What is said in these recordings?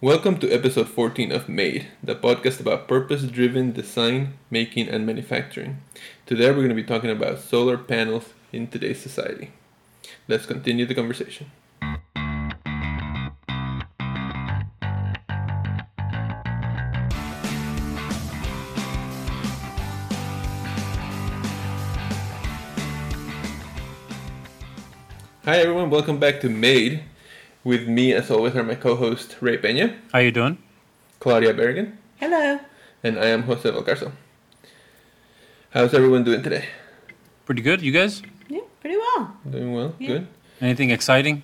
Welcome to episode 14 of Made, the podcast about purpose driven design, making, and manufacturing. Today we're going to be talking about solar panels in today's society. Let's continue the conversation. Hi everyone, welcome back to Made. With me, as always, are my co-host Ray Peña, How you doing? Claudia Bergen, Hello. and I am Jose Valcarzo. How's everyone doing today? Pretty good. You guys? Yeah, pretty well. Doing well? Yeah. Good? Anything exciting?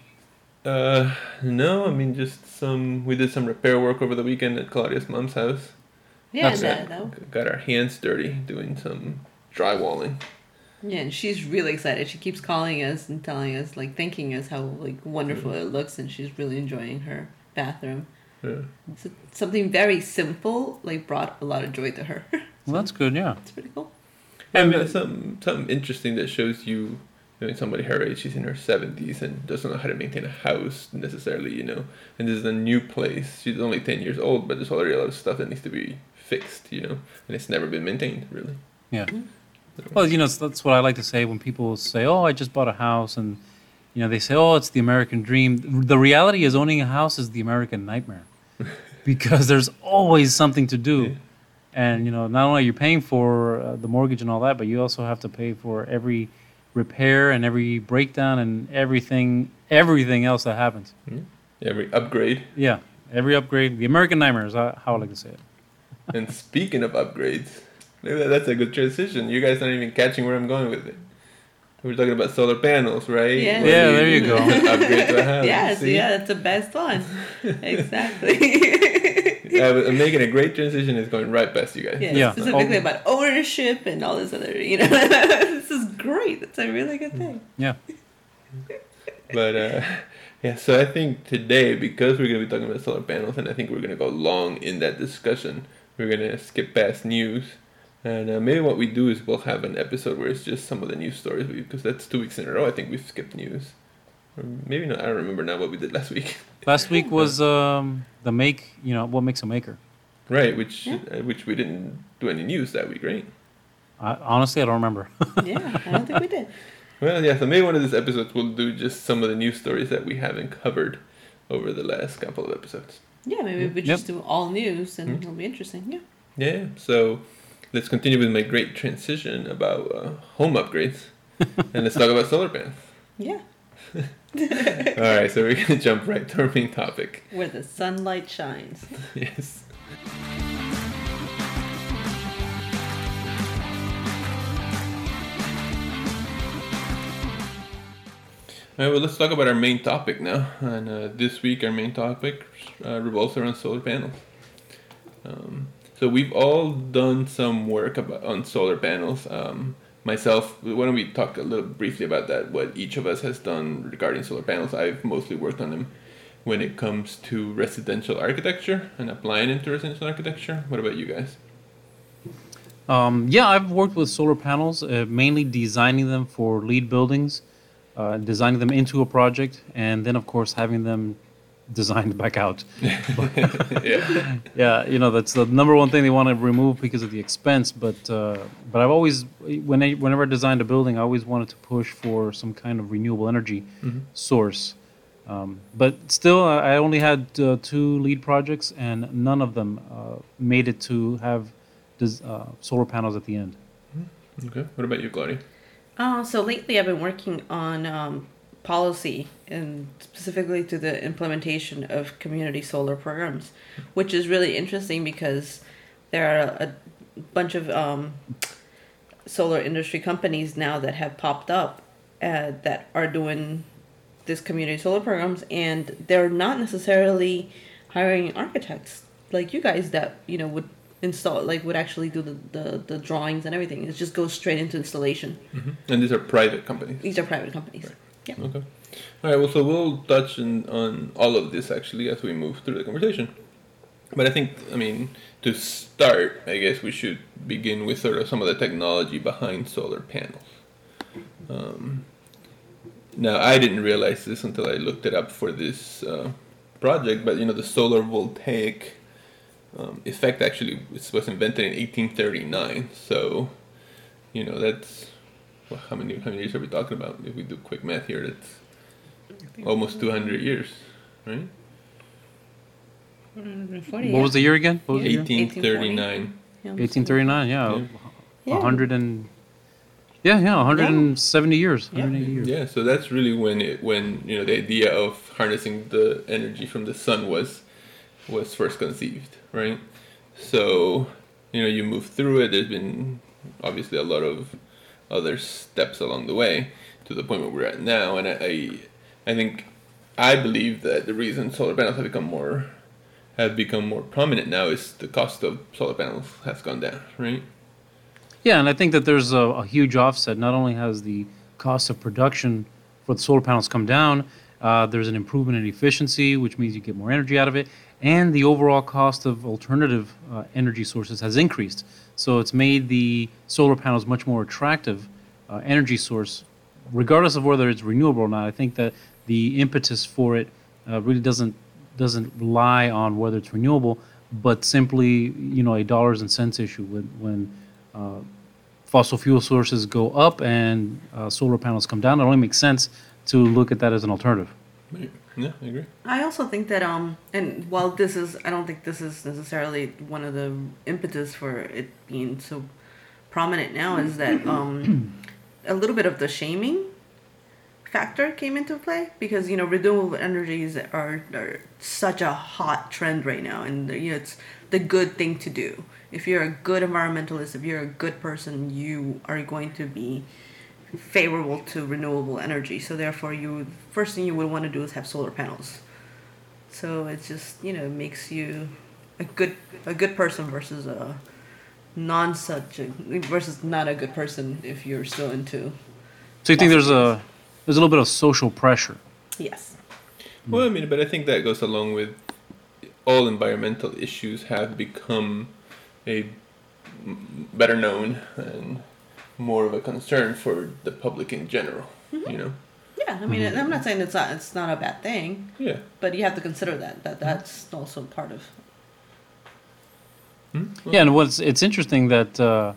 Uh, no, I mean, just some, we did some repair work over the weekend at Claudia's mom's house. Yeah, That's that though. Got our hands dirty doing some drywalling. Yeah, and she's really excited. She keeps calling us and telling us, like, thanking us how like wonderful it looks, and she's really enjoying her bathroom. Yeah. So something very simple, like, brought a lot of joy to her. Well, that's good. Yeah. it's pretty cool. I And mean, it's something, something interesting that shows you, you know, somebody her age, she's in her 70s and doesn't know how to maintain a house necessarily, you know. And this is a new place. She's only 10 years old, but there's already a lot of stuff that needs to be fixed, you know. And it's never been maintained, really. yeah. Mm-hmm. Well, you know, that's- what I like to say when people say, "Oh, I just bought a house," and you know, they say, "Oh, it's the American dream." The reality is, owning a house is the American nightmare because there's always something to do. Yeah. And you know, not only are you paying for uh, the mortgage and all that, but you also have to pay for every repair and every breakdown and everything, everything else that happens. Every upgrade. Yeah, every upgrade. The American nightmare is how I like to say it. And speaking of upgrades, maybe that's a good transition. You guys aren't even catching where I'm going with it. We're talking about solar panels, right? Yeah. Where Yeah, there you go. upgrade to a house. yes, see? yeah, that's the best one. exactly. Yeah, I'm making a great transition. It's going right past you guys. yeah, Yeah. specifically Oh. about ownership and all this other, you know. this is great. That's a really good thing. Yeah. But uh, yeah, so I think today, because we're going to be talking about solar panels, and I think we're going to go long in that discussion, we're going to skip past news. And uh, maybe what we do is we'll have an episode where it's just some of the news stories, because that's two weeks in a row. I think we've skipped news. Or maybe not. I don't remember now what we did last week. Last week was um, the make. You know what makes a maker. right, which Yeah. uh, which we didn't do any news that week, right? I, honestly, I don't remember. Yeah, I don't think we did. Well, yeah. So maybe one of these episodes we'll do just some of the news stories that we haven't covered over the last couple of episodes. Yeah, maybe we Yep. just do all news and Hmm. it'll be interesting. Yeah. Yeah, so let's continue with my great transition about uh, home upgrades. and let's talk about solar panels. Yeah. All right, so we're going to jump right to our main topic. Where the sunlight shines. Yes. All right, well, let's talk about our main topic now. And uh, this week, our main topic uh, revolves around solar panels. Um, so we've all done some work about, on solar panels. Um, myself, why don't we talk a little briefly about that? What each of us has done regarding solar panels. I've mostly worked on them when it comes to residential architecture and applying into residential architecture. What about you guys? Um, yeah, I've worked with solar panels, uh, mainly designing them for LEED buildings, uh, designing them into a project, and then of course having them designed back out. yeah. yeah, you know that's the number one thing they want to remove because of the expense. But uh, but I've always, when I, whenever I designed a building, I always wanted to push for some kind of renewable energy source. Um, but still, I I only had uh, two LEED projects, and none of them uh, made it to have des- uh, solar panels at the end. Okay. What about you, Claudia? Uh, so lately I've been working on um, policy and specifically to the implementation of community solar programs, which is really interesting because there are a bunch of um, solar industry companies now that have popped up uh, that are doing this community solar programs and they're not necessarily hiring architects like you guys that you know would install like would actually do the, the, the drawings and everything it just goes straight into installation And these are private companies. these are private companies. Right. Yeah. Okay. All right. Well, so we'll touch on, on all of this actually as we move through the conversation. But I think, I mean, to start, I guess we should begin with sort of some of the technology behind solar panels. Um, now, I didn't realize this until I looked it up for this uh, project, but you know the solar voltaic um, effect actually was invented in 1839. So, you know that's well, how many how many years are we talking about? If we do quick math here, that's almost 200 years, right? 140, What was the year again? What was the year? 1839. yeah. 1839. Yeah, Yeah. Yeah. 100 and yeah, yeah, 170 years, Yeah. 180 years. Yeah, so that's really when it when you know the idea of harnessing the energy from the sun was was first conceived, right? So you know you move through it. There's been obviously a lot of other steps along the way to the point where we're at now, and I I, think I believe that the reason solar panels have become more have become more prominent now is the cost of solar panels has gone down, right? Yeah, and I think that there's a, a huge offset. Not only has the cost of production for the solar panels come down, uh, there's an improvement in efficiency, which means you get more energy out of it, and the overall cost of alternative uh, energy sources has increased. So it's made the solar panels much more attractive uh, energy source, regardless of whether it's renewable or not. I think that the impetus for it uh, really doesn't doesn't lie on whether it's renewable, but simply you know a dollars and cents issue when when uh, fossil fuel sources go up and uh, solar panels come down. It only makes sense to look at that as an alternative. Right. Yeah, I agree. I also think that um and while this is I don't think this is necessarily one of the impetus for it being so prominent now is that um a little bit of the shaming factor came into play because you know renewable energies are, are such a hot trend right now and you know it's the good thing to do if you're a good environmentalist if you're a good person you are going to be favorable to renewable energy. So therefore you first thing you would want to do is have solar panels. So it just you know makes you a good a good person versus a non such a, versus not a good person if you're still into So you think there's a there's a little bit of social pressure. yes. Well, I mean, but I think that goes along with all environmental issues have become a better known and more of a concern for the public in general. You know, yeah i mean i'm not saying it's not it's not a bad thing yeah. but you have to consider that that that's also part of Hmm? Yeah, and what's it's interesting that uh,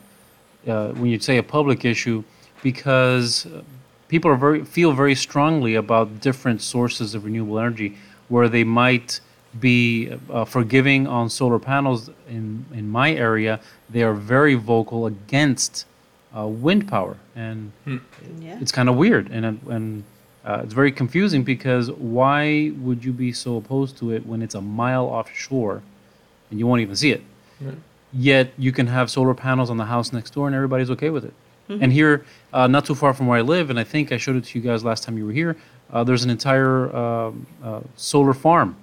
uh, when you say a public issue, because uh, people are very feel very strongly about different sources of renewable energy, where they might be uh, forgiving on solar panels. In in my area, they are very vocal against uh, wind power, and yeah it's kind of weird and and uh, it's very confusing because why would you be so opposed to it when it's a mile offshore and you won't even see it? Right. Yet you can have solar panels on the house next door and everybody's okay with it. And here, uh, not too far from where I live, and I think I showed it to you guys last time you were here. Uh, there's an entire um, uh, solar farm.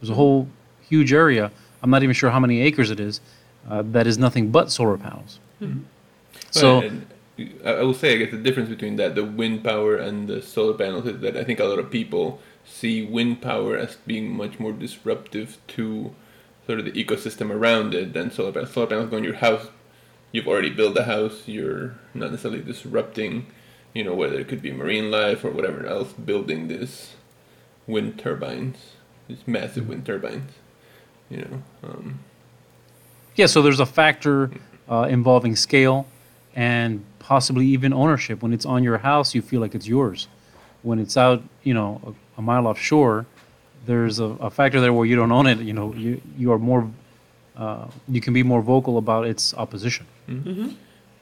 There's a whole huge area. I'm not even sure how many acres it is. Uh, that is nothing but solar panels. So. And I I will say, I guess the difference between that, the wind power and the solar panels, is that I think a lot of people see wind power as being much more disruptive to sort of the ecosystem around it than solar panels. Solar panels go in your house, you've already built a house, you're not necessarily disrupting, you know, whether it could be marine life or whatever else, building this wind turbines, these massive wind turbines, you know. Um, Yeah, so there's a factor uh, involving scale and possibly even ownership. When it's on your house, you feel like it's yours. When it's out, you know, a, a mile offshore, there's a, a factor there where you don't own it. You know, you you are more, uh, you can be more vocal about its opposition.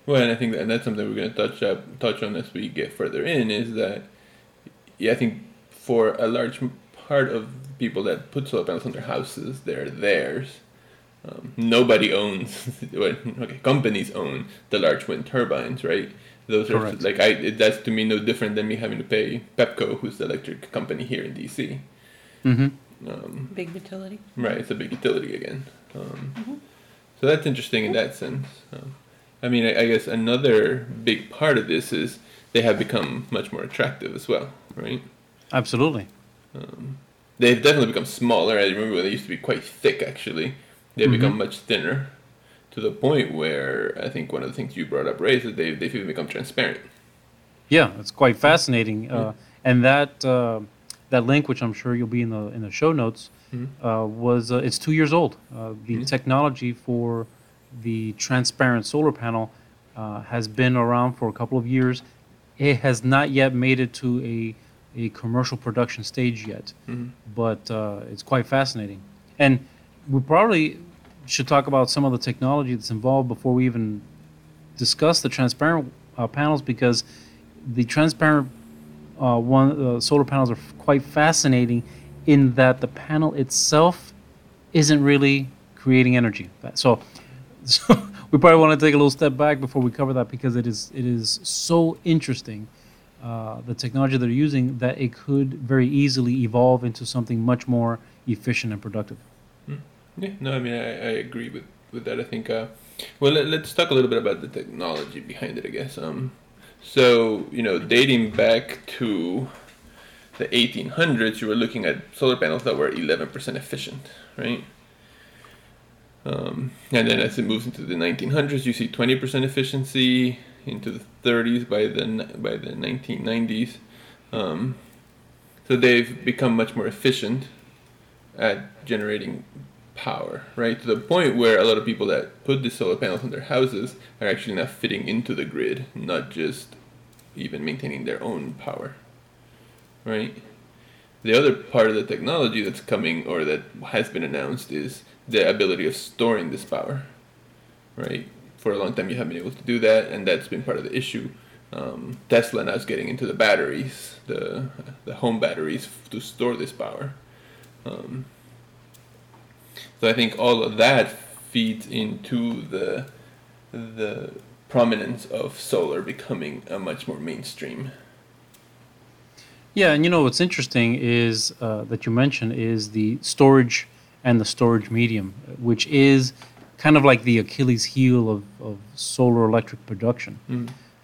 Well, and I think that, and that's something we're going to touch up, touch on as we get further in is that, yeah, I think for a large part of people that put solar panels on their houses, they're theirs. Um, nobody owns, okay, companies own the large wind turbines, right? Those are Correct. like I. It, that's to me no different than me having to pay Pepco, who's the electric company here in DC. Mm-hmm. Um, big utility Right, it's a big utility again. Um, So that's interesting in that sense. Um, I mean, I, I guess another big part of this is they have become much more attractive as well, right? Absolutely. They've definitely become smaller. I remember when they used to be quite thick, actually. They've become much thinner to the point where I think one of the things you brought up, Ray, is that they've, they've even become transparent. Yeah, it's quite fascinating, uh, and that uh, that link, which I'm sure you'll be in the in the show notes, Mhm. uh, was uh, it's two years old. Uh, the Mhm. technology for the transparent solar panel uh, has been around for a couple of years. It has not yet made it to a a commercial production stage yet, Mhm. but uh, it's quite fascinating. And we probably should talk about some of the technology that's involved before we even discuss the transparent uh, panels because the transparent uh, one uh, solar panels are quite fascinating in that the panel itself isn't really creating energy. So, so we probably want to take a little step back before we cover that because it is it is so interesting uh, the technology they're using that it could very easily evolve into something much more efficient and productive. Yeah, no, I mean, I, I agree with, with that. I think, uh, well, let, let's talk a little bit about the technology behind it, I guess. Um, so, you know, dating back to the 1800s, you were looking at solar panels that were 11% efficient, right? Um, and then as it moves into the 1900s, you see 20% efficiency into the 30s by the by the 1990s. Um, so they've become much more efficient at generating power, right? To the point where a lot of people that put the solar panels on their houses are actually now fitting into the grid, not just even maintaining their own power, right? The other part of the technology that's coming or that has been announced is the ability of storing this power, right? For a long time, you haven't been able to do that, and that's been part of the issue. Um, Tesla now is getting into the batteries, the the home batteries, to store this power. Um, so I think all of that feeds into the the prominence of solar becoming a much more mainstream. Yeah, and you know what's interesting is uh, that you mentioned is the storage and the storage medium, which is kind of like the Achilles heel of, of solar electric production.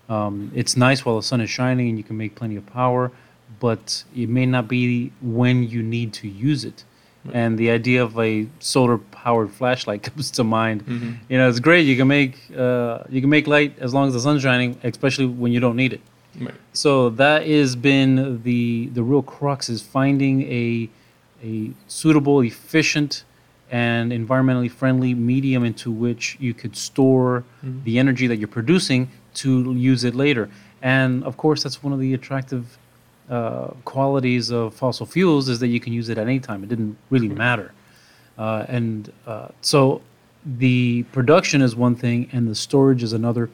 Um, it's nice while the sun is shining and you can make plenty of power, but it may not be when you need to use it. And the idea of a solar powered flashlight comes to mind. Mhm. You know, it's great. You can make uh, you can make light as long as the sun's shining, especially when you don't need it. Right. So that has been the the real crux is finding a a suitable, efficient, and environmentally friendly medium into which you could store Mhm. the energy that you're producing to use it later. And of course, that's one of the attractive uh, qualities of fossil fuels is that you can use it at any time. It didn't really matter. Uh, and uh, so the production is one thing and the storage is another.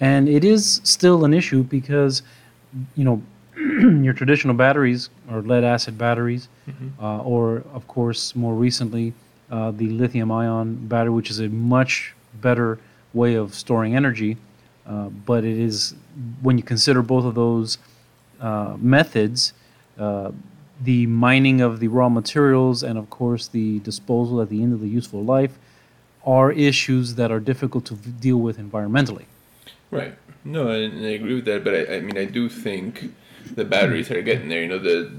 And it is still an issue because, you know, your traditional batteries or lead acid batteries, Mhm. uh, or of course, more recently, uh, the lithium ion battery, which is a much better way of storing energy. Uh, but it is, when you consider both of those uh, methods, uh, the mining of the raw materials and, of course, the disposal at the end of the useful life are issues that are difficult to v- deal with environmentally. Right. No, I, I agree with that, but I, I mean, I do think the batteries are getting there. You know, the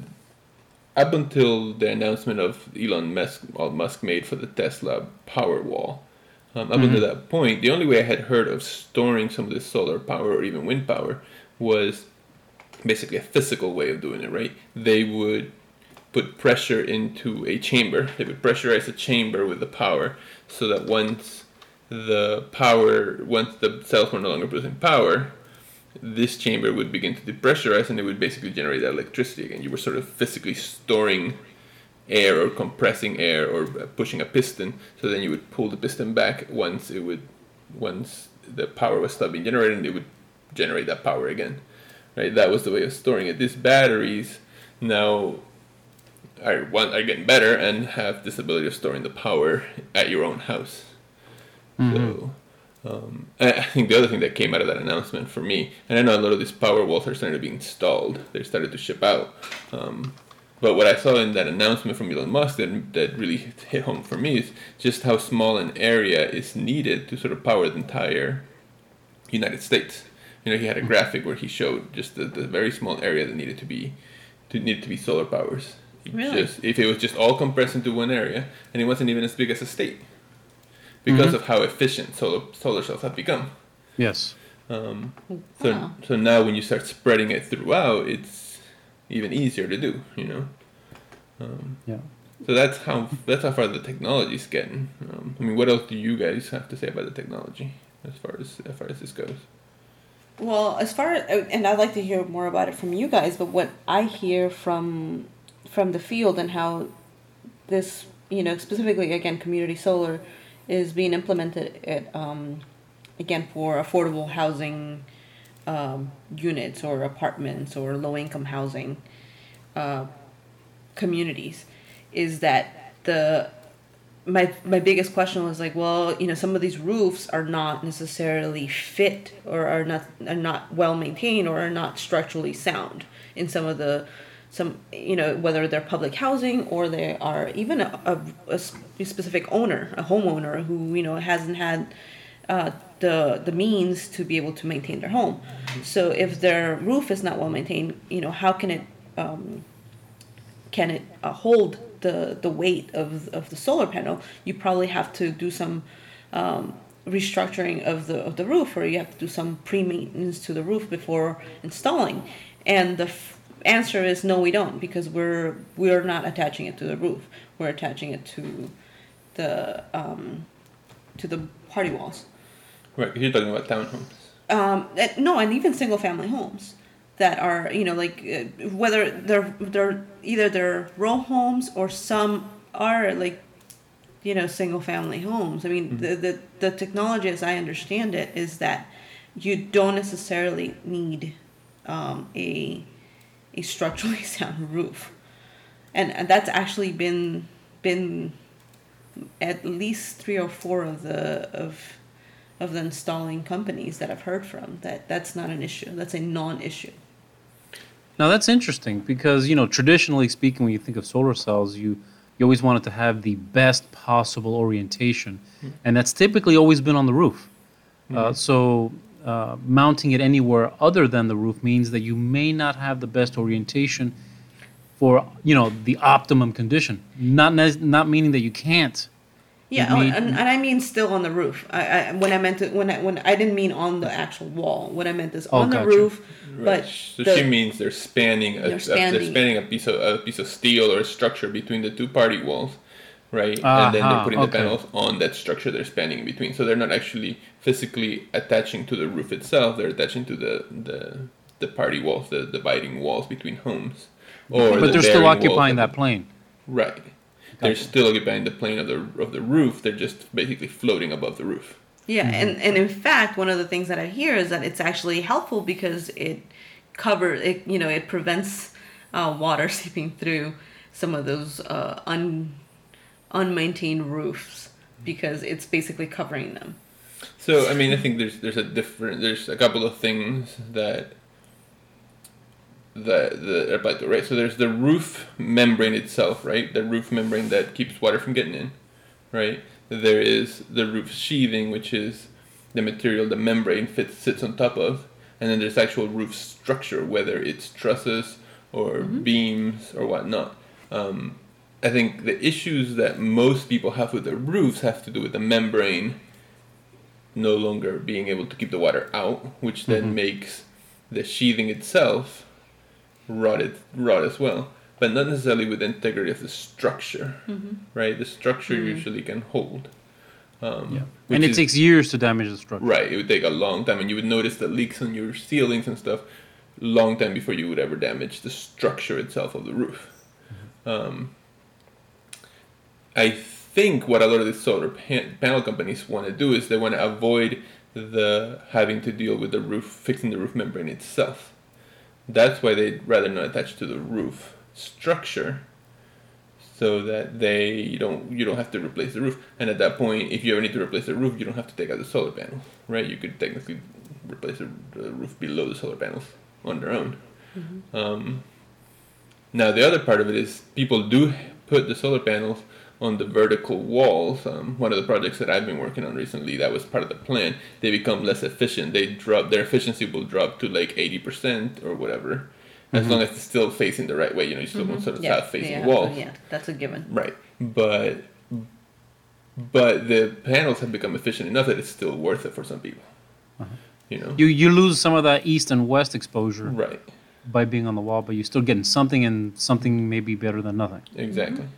up until the announcement of Elon Musk, well, Musk made for the Tesla Powerwall, um, up until that point, the only way I had heard of storing some of this solar power or even wind power was basically a physical way of doing it. Right? They would put pressure into a chamber. They would pressurize a chamber with the power, so that once the power, once the cells were no longer producing power, this chamber would begin to depressurize and it would basically generate that electricity again. You were sort of physically storing air or compressing air or pushing a piston. So then you would pull the piston back once it would, once the power was stopped being generated, it would generate that power again. Right? That was the way of storing it. These batteries now are one are getting better and have this ability of storing the power at your own house. So, um, I I think the other thing that came out of that announcement for me, and I know a lot of these power walls are starting to be installed. They started to ship out. Um, but what I saw in that announcement from Elon Musk that, that really hit home for me is just how small an area is needed to sort of power the entire United States. You know, he had a graphic where he showed just the, the very small area that needed to be to needed to be solar powers. Really? Just if it was just all compressed into one area, and it wasn't even as big as a state, because of how efficient solar solar cells have become. Yes. Um, so Wow. so now when you start spreading it throughout, it's even easier to do. You know. Um, Yeah. so that's how that's how far the technology's getting. Um, I mean, what else do you guys have to say about the technology as far as as far as this goes? Well, as far as, and I'd like to hear more about it from you guys, but what I hear from from the field and how this, you know, specifically again, community solar is being implemented at um, again for affordable housing um, units or apartments or low income housing uh, communities is that the my my biggest question was like, well, you know, some of these roofs are not necessarily fit or are not are not well maintained or are not structurally sound in some of the some you know whether they're public housing or they are even a, a, a specific owner a homeowner who you know hasn't had uh, the the means to be able to maintain their home. So if their roof is not well maintained you know how can it um, can it uh, hold the the weight of of the solar panel you probably have to do some um, restructuring of the of the roof or you have to do some pre-maintenance to the roof before installing. And the f- answer is no we don't because we're we're not attaching it to the roof. We're attaching it to the um, to the party walls. Right, you're talking about townhomes. um, no, and even single family homes that are you know like uh, whether they're they're either they're row homes or some are like you know single family homes. I mean the, the the technology as I understand it is that you don't necessarily need um, a a structurally sound roof, and, and that's actually been been at least three or four of the of of the installing companies that I've heard from that that's not an issue. That's a non-issue. Now that's interesting because you know traditionally speaking, when you think of solar cells, you you always want it to have the best possible orientation, and that's typically always been on the roof. Uh, so uh, mounting it anywhere other than the roof means that you may not have the best orientation for you know the optimum condition. Not ne- not meaning that you can't. Yeah, oh, made- and, and I mean still on the roof. I, I when I meant to when I when I didn't mean on the actual wall. What I meant is Oh, on the gotcha. roof, Right. but so the- she means they're spanning a, They're a- they're spanning. spanning a piece of a piece of steel or a structure between the two party walls, right? and then they're uh-huh, putting okay. the panels on that structure they're spanning in between. So they're not actually physically attaching to the roof itself. They're attaching to the the, the party walls, the dividing walls between homes. Or but the they're still occupying that plane. the- Right. They're still occupying the plane of the of the roof. They're just basically floating above the roof. yeah, and and in fact, one of the things that I hear is that it's actually helpful because it cover it. You know, it prevents uh, water seeping through some of those uh, un unmaintained roofs because it's basically covering them. So I mean, I think there's there's a different there's a couple of things that that apply to right. So there's the roof membrane itself, right? The roof membrane that keeps water from getting in, right? There is the roof sheathing, which is the material the membrane fits sits on top of, and then there's actual roof structure, whether it's trusses or beams or whatnot. Um, I think the issues that most people have with their roofs have to do with the membrane no longer being able to keep the water out, which then makes the sheathing itself rot it rot as well. But not necessarily with the integrity of the structure, right? The structure usually can hold. Um, Yeah. And it is- takes years to damage the structure. Right, it would take a long time, and you would notice the leaks on your ceilings and stuff long time before you would ever damage the structure itself of the roof. Um, I think what a lot of these solar pan- panel companies want to do is they want to avoid the having to deal with the roof fixing the roof membrane itself. That's why they'd rather not attach to the roof structure so that they you don't you don't have to replace the roof. And at that point, if you ever need to replace the roof, you don't have to take out the solar panel, right? You could technically replace the, the roof below the solar panels on their own. Um, now the other part of it is people do put the solar panels on the vertical walls. Um, one of the projects that I've been working on recently, that was part of the plan. They become less efficient. They drop their efficiency will drop to like eighty percent or whatever, as mm-hmm. long as it's still facing the right way. You know, you still want mm-hmm. sort of south facing yeah, walls. Oh, yeah, that's a given. Right, but but the panels have become efficient enough that it's still worth it for some people. Uh-huh. You know, You you lose some of that east and west exposure. right, by being on the wall, but you're still getting something, and something may be better than nothing. Exactly. Yeah.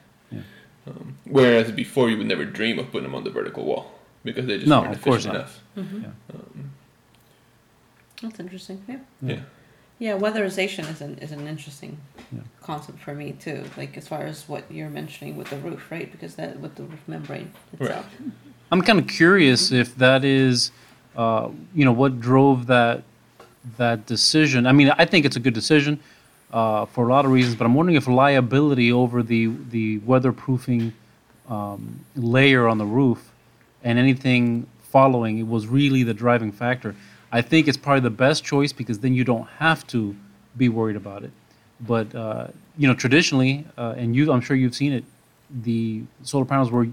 Um, whereas before, you would never dream of putting them on the vertical wall because they just No, weren't of course efficient not. Yeah. Um, That's interesting. Yeah. yeah. Yeah, weatherization is an is an interesting Yeah. concept for me too. Like as far as what you're mentioning with the roof, right? Because that with the roof membrane itself. I'm kind of curious if that is, uh, you know, what drove that that decision. I mean, I think it's a good decision uh, for a lot of reasons, but I'm wondering if liability over the the weatherproofing um, layer on the roof and anything following it was really the driving factor. I think it's probably the best choice because then you don't have to be worried about it. But uh, you know, traditionally, uh, and you, I'm sure you've seen it, the solar panels were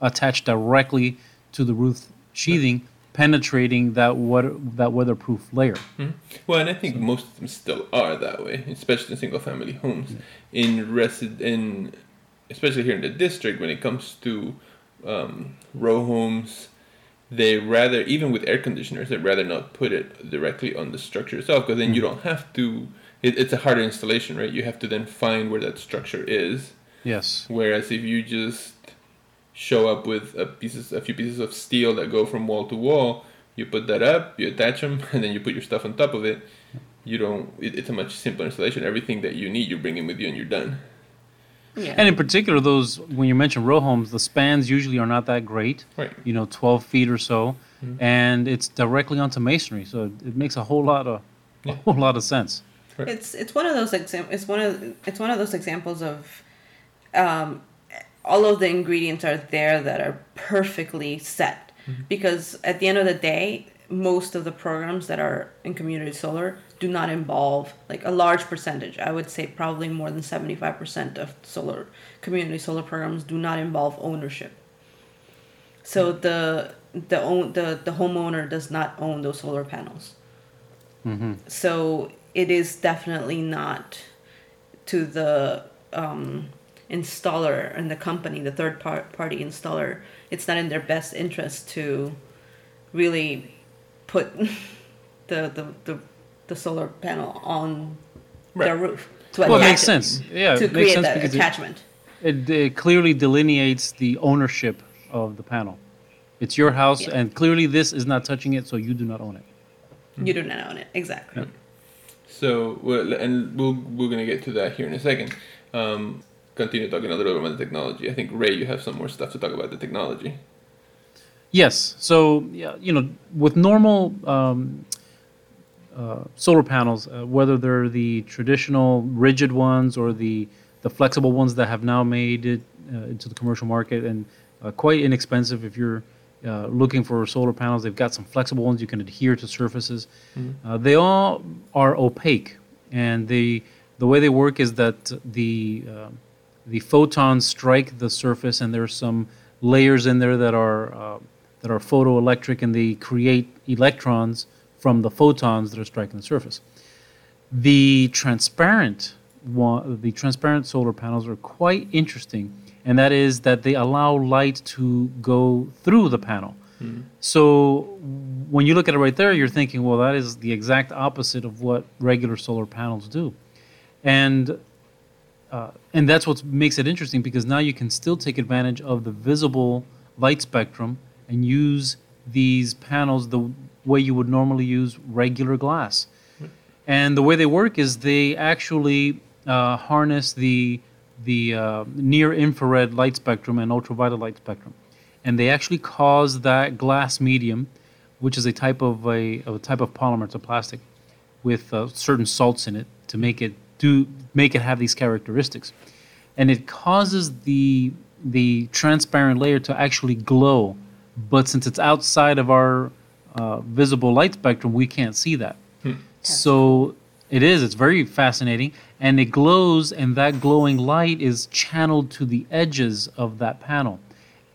attached directly to the roof sheathing, penetrating that water, that weatherproof layer. Mhm. Well, and I think most of them still are that way, especially in single-family homes. In resi- in especially here in the district, when it comes to um, row homes, they rather even with air conditioners, they'd rather not put it directly on the structure itself because then you don't have to. It, it's a harder installation, right? You have to then find where that structure is. Yes. Whereas if you just show up with a pieces, a few pieces of steel that go from wall to wall, you put that up, you attach them, and then you put your stuff on top of it. You don't. It, it's a much simpler installation. Everything that you need, you bring in with you, and you're done. Yeah. And in particular, those when you mention row homes, the spans usually are not that great. Right. You know, 12 feet or so, Mhm. and it's directly onto masonry, so it makes a whole lot of a whole lot of sense. It's it's one of those exam- it's one of it's one of those examples of um, all of the ingredients are there that are perfectly set. Because at the end of the day most of the programs that are in community solar do not involve like a large percentage. I would say probably more than 75% of solar community solar programs do not involve ownership. So the the own the, the homeowner does not own those solar panels. Hmm so it is definitely not to the um, installer and the company, the third par- party installer. It's not in their best interest to really put the the, the, the solar panel on their roof to Well, it attach makes sense. Yeah, to it makes create sense that because it, attachment. it, it clearly delineates the ownership of the panel. It's your house, Yeah. and clearly this is not touching it, so you do not own it. You do not own it exactly. So, and we'll, we're gonna get to that here in a second. Um, continue talking a little bit about the technology. I think Ray, you have some more stuff to talk about the technology. Yes. So, yeah, you know, with normal um, uh, solar panels, uh, whether they're the traditional rigid ones or the the flexible ones that have now made it uh, into the commercial market and uh, quite inexpensive if you're uh, looking for solar panels. They've got some flexible ones you can adhere to surfaces. Uh, they all are opaque, and the the way they work is that the uh, the photons strike the surface, and there's some layers in there that are uh, that are photoelectric, and they create electrons from the photons that are striking the surface. The transparent one, the transparent solar panels are quite interesting, and that is that they allow light to go through the panel. So when you look at it right there, you're thinking, well, that is the exact opposite of what regular solar panels do, and uh, and that's what makes it interesting because now you can still take advantage of the visible light spectrum and use these panels the way you would normally use regular glass. And the way they work is they actually uh, harness the the uh, near infrared light spectrum and ultraviolet light spectrum, and they actually cause that glass medium, which is a type of a, a type of polymer, it's a plastic, with uh, certain salts in it to make it do make it have these characteristics, and it causes the the transparent layer to actually glow, but since it's outside of our uh, visible light spectrum, we can't see that. So it is. It's very fascinating, and it glows, and that glowing light is channeled to the edges of that panel,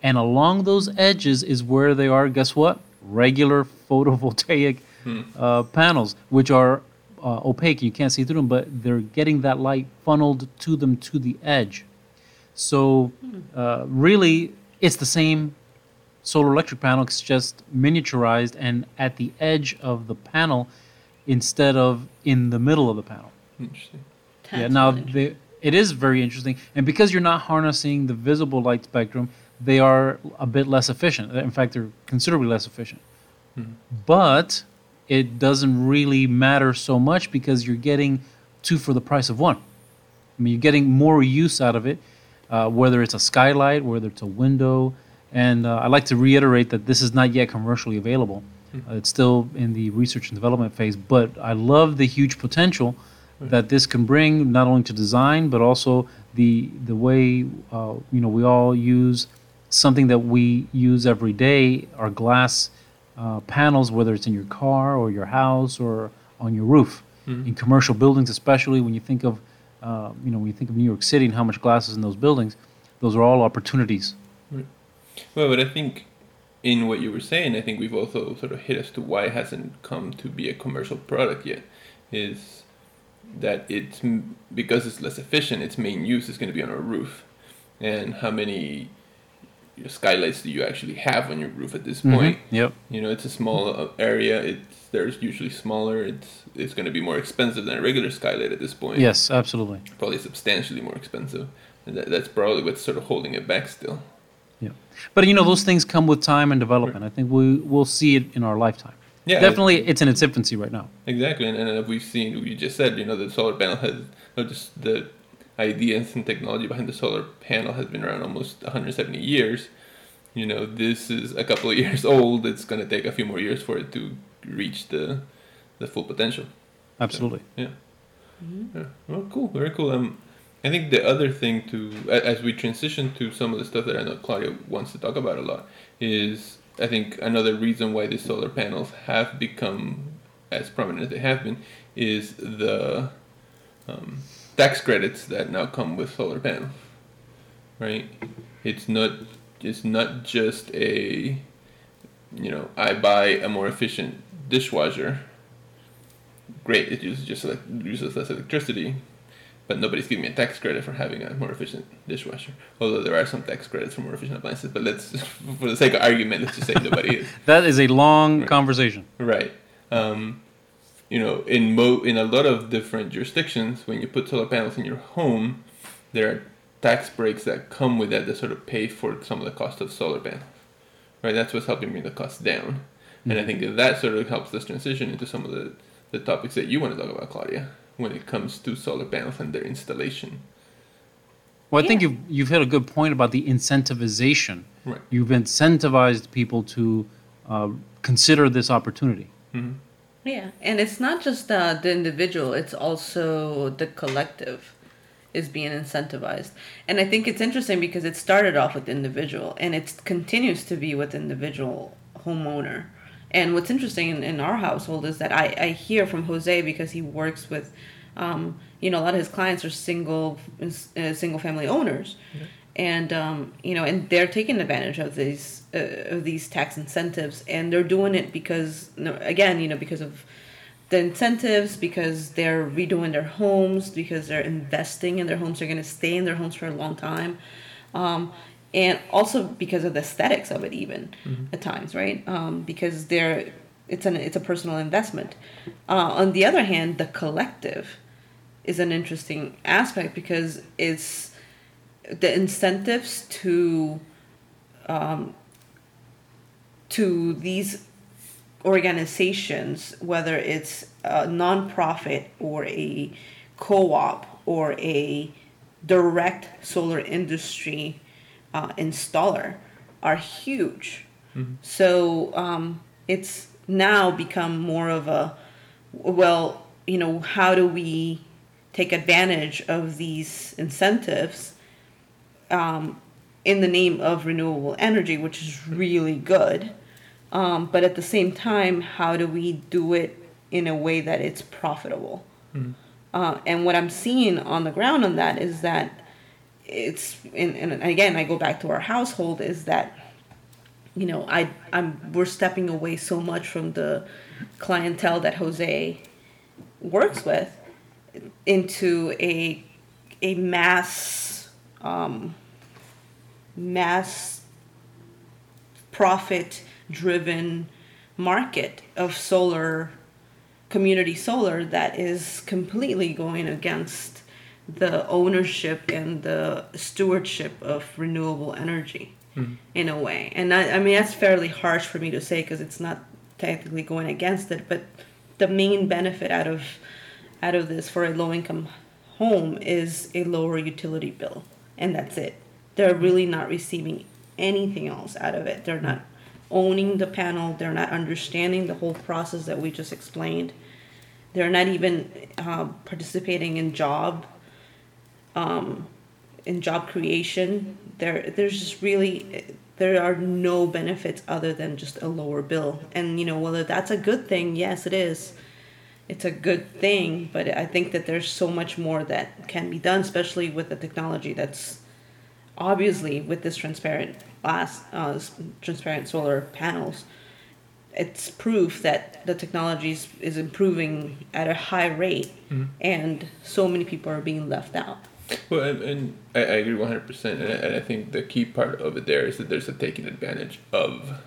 and along those edges is where they are. Guess what? Regular photovoltaic uh, panels, which are uh, opaque. You can't see through them, but they're getting that light funneled to them to the edge. So uh, really, it's the same solar electric panel. It's just miniaturized, and at the edge of the panel, instead of in the middle of the panel. Interesting. yeah. Now it is very interesting, and because you're not harnessing the visible light spectrum, they are a bit less efficient. In fact, they're considerably less efficient. But it doesn't really matter so much because you're getting two for the price of one. I mean, you're getting more use out of it, uh, whether it's a skylight, whether it's a window. And uh, I'd like to reiterate that this is not yet commercially available. Uh, it's still in the research and development phase, but I love the huge potential that this can bring, not only to design, but also the the way uh, you know we all use something that we use every day, our glass uh, panels, whether it's in your car or your house or on your roof. In commercial buildings, especially when you think of, uh, you know, when you think of New York City and how much glass is in those buildings, those are all opportunities. Well, but I think in what you were saying, I think we've also sort of hit as to why it hasn't come to be a commercial product yet. Is that it's because it's less efficient. Its main use is going to be on a roof, and how many you know, skylights do you actually have on your roof at this point? Yep. You know, it's a small uh, area. It's there's usually smaller. It's it's going to be more expensive than a regular skylight at this point. Yes, absolutely. probably substantially more expensive, and that, that's probably what's sort of holding it back still. Yeah. But you know, those things come with time and development. I think we we'll see it in our lifetime. Yeah, Definitely, it's in its infancy right now. Exactly, and, and we've seen, you just said, you know, the solar panel has, just the ideas and technology behind the solar panel has been around almost 170 years. You know, this is a couple of years old. It's going to take a few more years for it to reach the the full potential. Absolutely. Yeah. Yeah. Well, cool. Very cool. Um, I think the other thing to, as we transition to some of the stuff that I know Claudia wants to talk about a lot, is I think another reason why these solar panels have become as prominent as they have been is the um, tax credits that now come with solar panels. Right. It's not. It's not just a. You know, I buy a more efficient dishwasher great. It uses just like uses less electricity, but nobody's giving me a tax credit for having a more efficient dishwasher. Although there are some tax credits for more efficient appliances, but let's, for the sake of argument, let's just say nobody is. That is a long Right. conversation. Right. Um, you know, in mo in a lot of different jurisdictions, when you put solar panels in your home, there are tax breaks that come with that that sort of pay for some of the cost of solar panels. Right. That's what's helping bring the cost down, and I think that that sort of helps us transition into some of the the topics that you want to talk about, Claudia, when it comes to solar panels and their installation. Well, I think you've you've hit a good point about the incentivization. Right. You've incentivized people to uh, consider this opportunity. Mm-hmm. Yeah, and it's not just uh, the individual; it's also the collective is being incentivized. And I think it's interesting because it started off with individual, and it continues to be with individual homeowner. And what's interesting in, in our household is that I, I hear from Jose because he works with, um, you know, a lot of his clients are single uh, single family owners, and um, you know, and they're taking advantage of these uh, of these tax incentives, and they're doing it because, again, you know, because of the incentives, because they're redoing their homes, because they're investing in their homes, they're going to stay in their homes for a long time. Um, and also because of the aesthetics of it even at times right? Um, because they're it's an it's a personal investment. Uh, on the other hand the collective is an interesting aspect because it's the incentives to um, to these organizations whether it's a nonprofit or a co-op or a direct solar industry uh, installer are huge. So um, it's now become more of a well, you know, how do we take advantage of these incentives um, in the name of renewable energy, which is really good. Um, but at the same time, how do we do it in a way that it's profitable? Uh, and what I'm seeing on the ground on that is that it's and, and again I go back to our household is that you know I I'm we're stepping away so much from the clientele that Jose works with into a a mass um, mass profit driven market of solar community solar that is completely going against the ownership and the stewardship of renewable energy in a way. And I, I mean, that's fairly harsh for me to say because it's not technically going against it, but the main benefit out of out of this for a low income home is a lower utility bill, and that's it. They're really not receiving anything else out of it. They're not owning the panel. They're not understanding the whole process that we just explained. They're not even uh, participating in job um, in job creation. There, there's just really there are no benefits other than just a lower bill. And you know whether that's a good thing, yes, it is. It's a good thing, but I think that there's so much more that can be done, especially with the technology that's obviously with this transparent glass, uh, transparent solar panels. It's proof that the technology is, is improving at a high rate, and so many people are being left out. Well, and, and I, I agree one hundred percent, and I- and I think the key part of it there is that there's a taking advantage of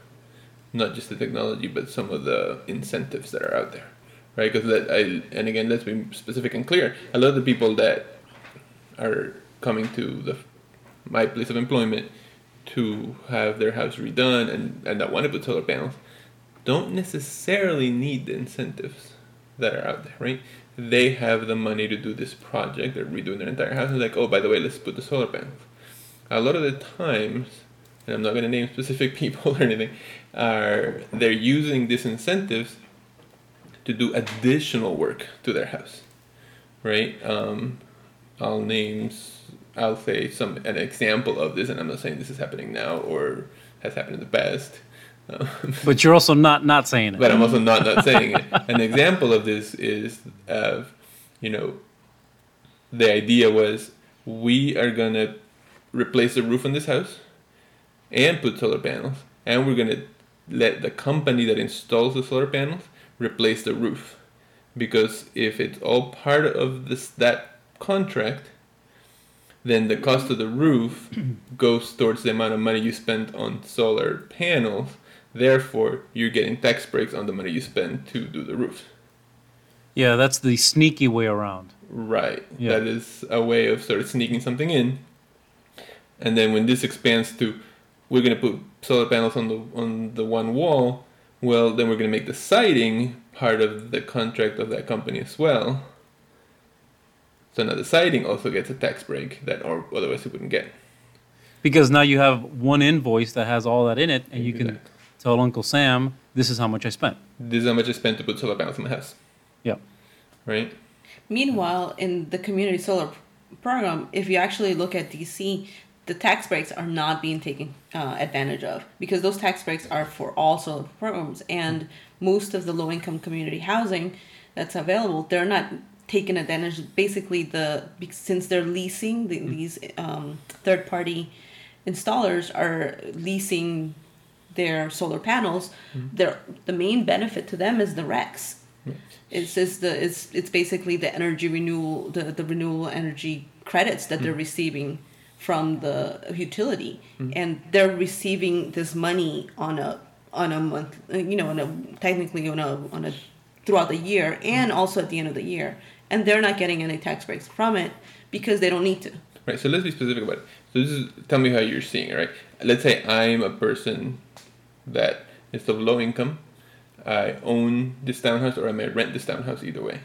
not just the technology, but some of the incentives that are out there, right? Because that I and again, let's be specific and clear. A lot of the people that are coming to the my place of employment to have their house redone and and that want to put solar panels don't necessarily need the incentives that are out there, right? They have the money to do this project. They're redoing their entire house. And like, oh, by the way, let's put the solar panels. A lot of the times, and I'm not going to name specific people or anything, are they're using these incentives to do additional work to their house, right? Um, I'll name, I'll say some an example of this, and I'm not saying this is happening now or has happened in the past. Um, But you're also not not saying it. but I'm also not not saying it. An example of this is, uh, you know, the idea was we are gonna replace the roof on this house and put solar panels, and we're gonna let the company that installs the solar panels replace the roof, because if it's all part of this that contract, then the cost of the roof goes towards the amount of money you spent on solar panels. Therefore, you're getting tax breaks on the money you spend to do the roof. yeah, that's the sneaky way around. Right. Yeah. That is a way of sort of sneaking something in. And then when this expands to, we're going to put solar panels on the on the one wall. Well, then we're going to make the siding part of the contract of that company as well. So now the siding also gets a tax break that or otherwise it wouldn't get. Because now you have one invoice that has all that in it, and you can Exactly. tell Uncle Sam, "This is how much I spent." This is how much I spent to put solar panels on my house, Yeah. right? Meanwhile, in the community solar program, if you actually look at DC, the tax breaks are not being taken uh, advantage of because those tax breaks are for all solar programs, and most of the low income community housing that's available, they're not taking advantage. Basically, the since they're leasing the, these um, third party installers are leasing their solar panels. Their the main benefit to them is the RECs. It's just the it's it's basically the energy renewal the, the renewable energy credits that they're receiving from the utility and they're receiving this money on a on a month you know on a technically on a on a throughout the year and also at the end of the year and they're not getting any tax breaks from it because they don't need to Right. So let's be specific about it. So this is tell me how you're seeing it, right? Let's say I'm a person that is of low income. I own this townhouse or I may rent this townhouse either way,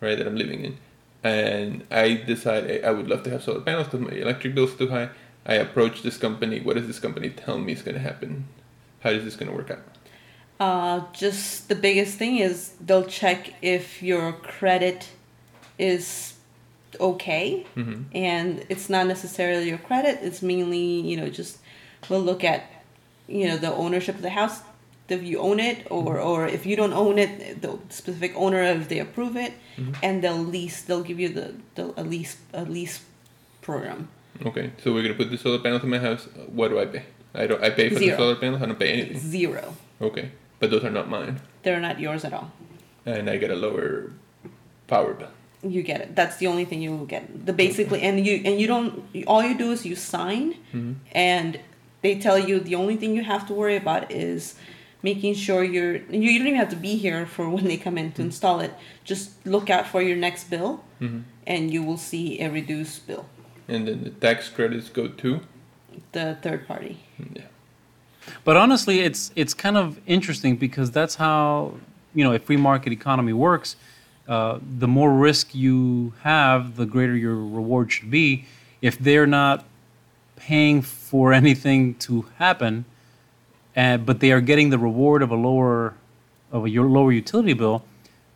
right? That I'm living in, and I decide I- would love to have solar panels because my electric bill's too high. I approach this company. What does this company tell me is going to happen? How is this going to work out? Uh, just the biggest thing is they'll check if your credit is okay, Mm-hmm. and it's not necessarily your credit. It's mainly you know just we'll look at you know the ownership of the house, if you own it, or mm-hmm. or if you don't own it, the specific owner if they approve it, mm-hmm. and they'll lease. They'll give you the, the a lease a lease program. Okay, so we're going to put the solar panels in my house. What do I pay? I don't. I pay for Zero. the solar panels. I don't pay anything. Zero. Okay, but those are not mine, They're not yours at all. and I get a lower power bill. you get it that's the only thing you will get the basically and you and you don't all you do is you sign mm-hmm. and they tell you the only thing you have to worry about is making sure you're you, you don't even have to be here for when they come in to install it. Just look out for your next bill, and you will see a reduced bill. And then the tax credits go to. The third party. Yeah. But honestly, it's it's kind of interesting because that's how you know a free market economy works. Uh, the more risk you have, the greater your reward should be. If they're not paying for anything to happen, but they are getting the reward of a lower of a lower utility bill,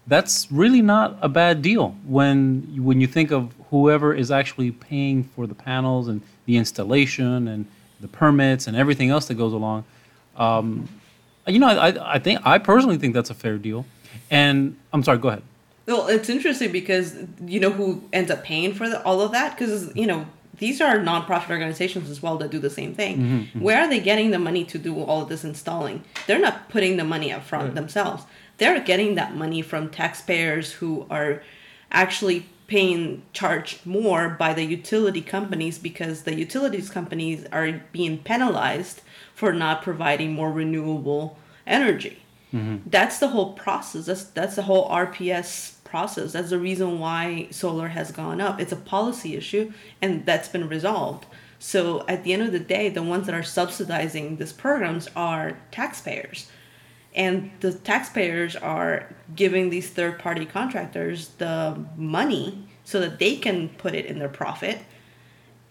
that's really not a bad deal when when you think of whoever is actually paying for the panels and the installation and the permits and everything else that goes along. Um, you know, I, I think I personally think that's a fair deal. And I'm sorry, go ahead. Well, it's interesting because you know who ends up paying for the, all of that because you know these are nonprofit organizations as well that do the same thing. Mm-hmm, mm-hmm. Where are they getting the money to do all of this installing? They're not putting the money up front themselves. They're getting that money from taxpayers who are actually paying charged more by the utility companies because the utilities companies are being penalized for not providing more renewable energy. Mm-hmm. That's the whole process. That's that's the whole RPS process. That's the reason why solar has gone up. It's a policy issue, and that's been resolved. So at the end of the day, the ones that are subsidizing these programs are taxpayers, and the taxpayers are giving these third-party contractors the money so that they can put it in their profit,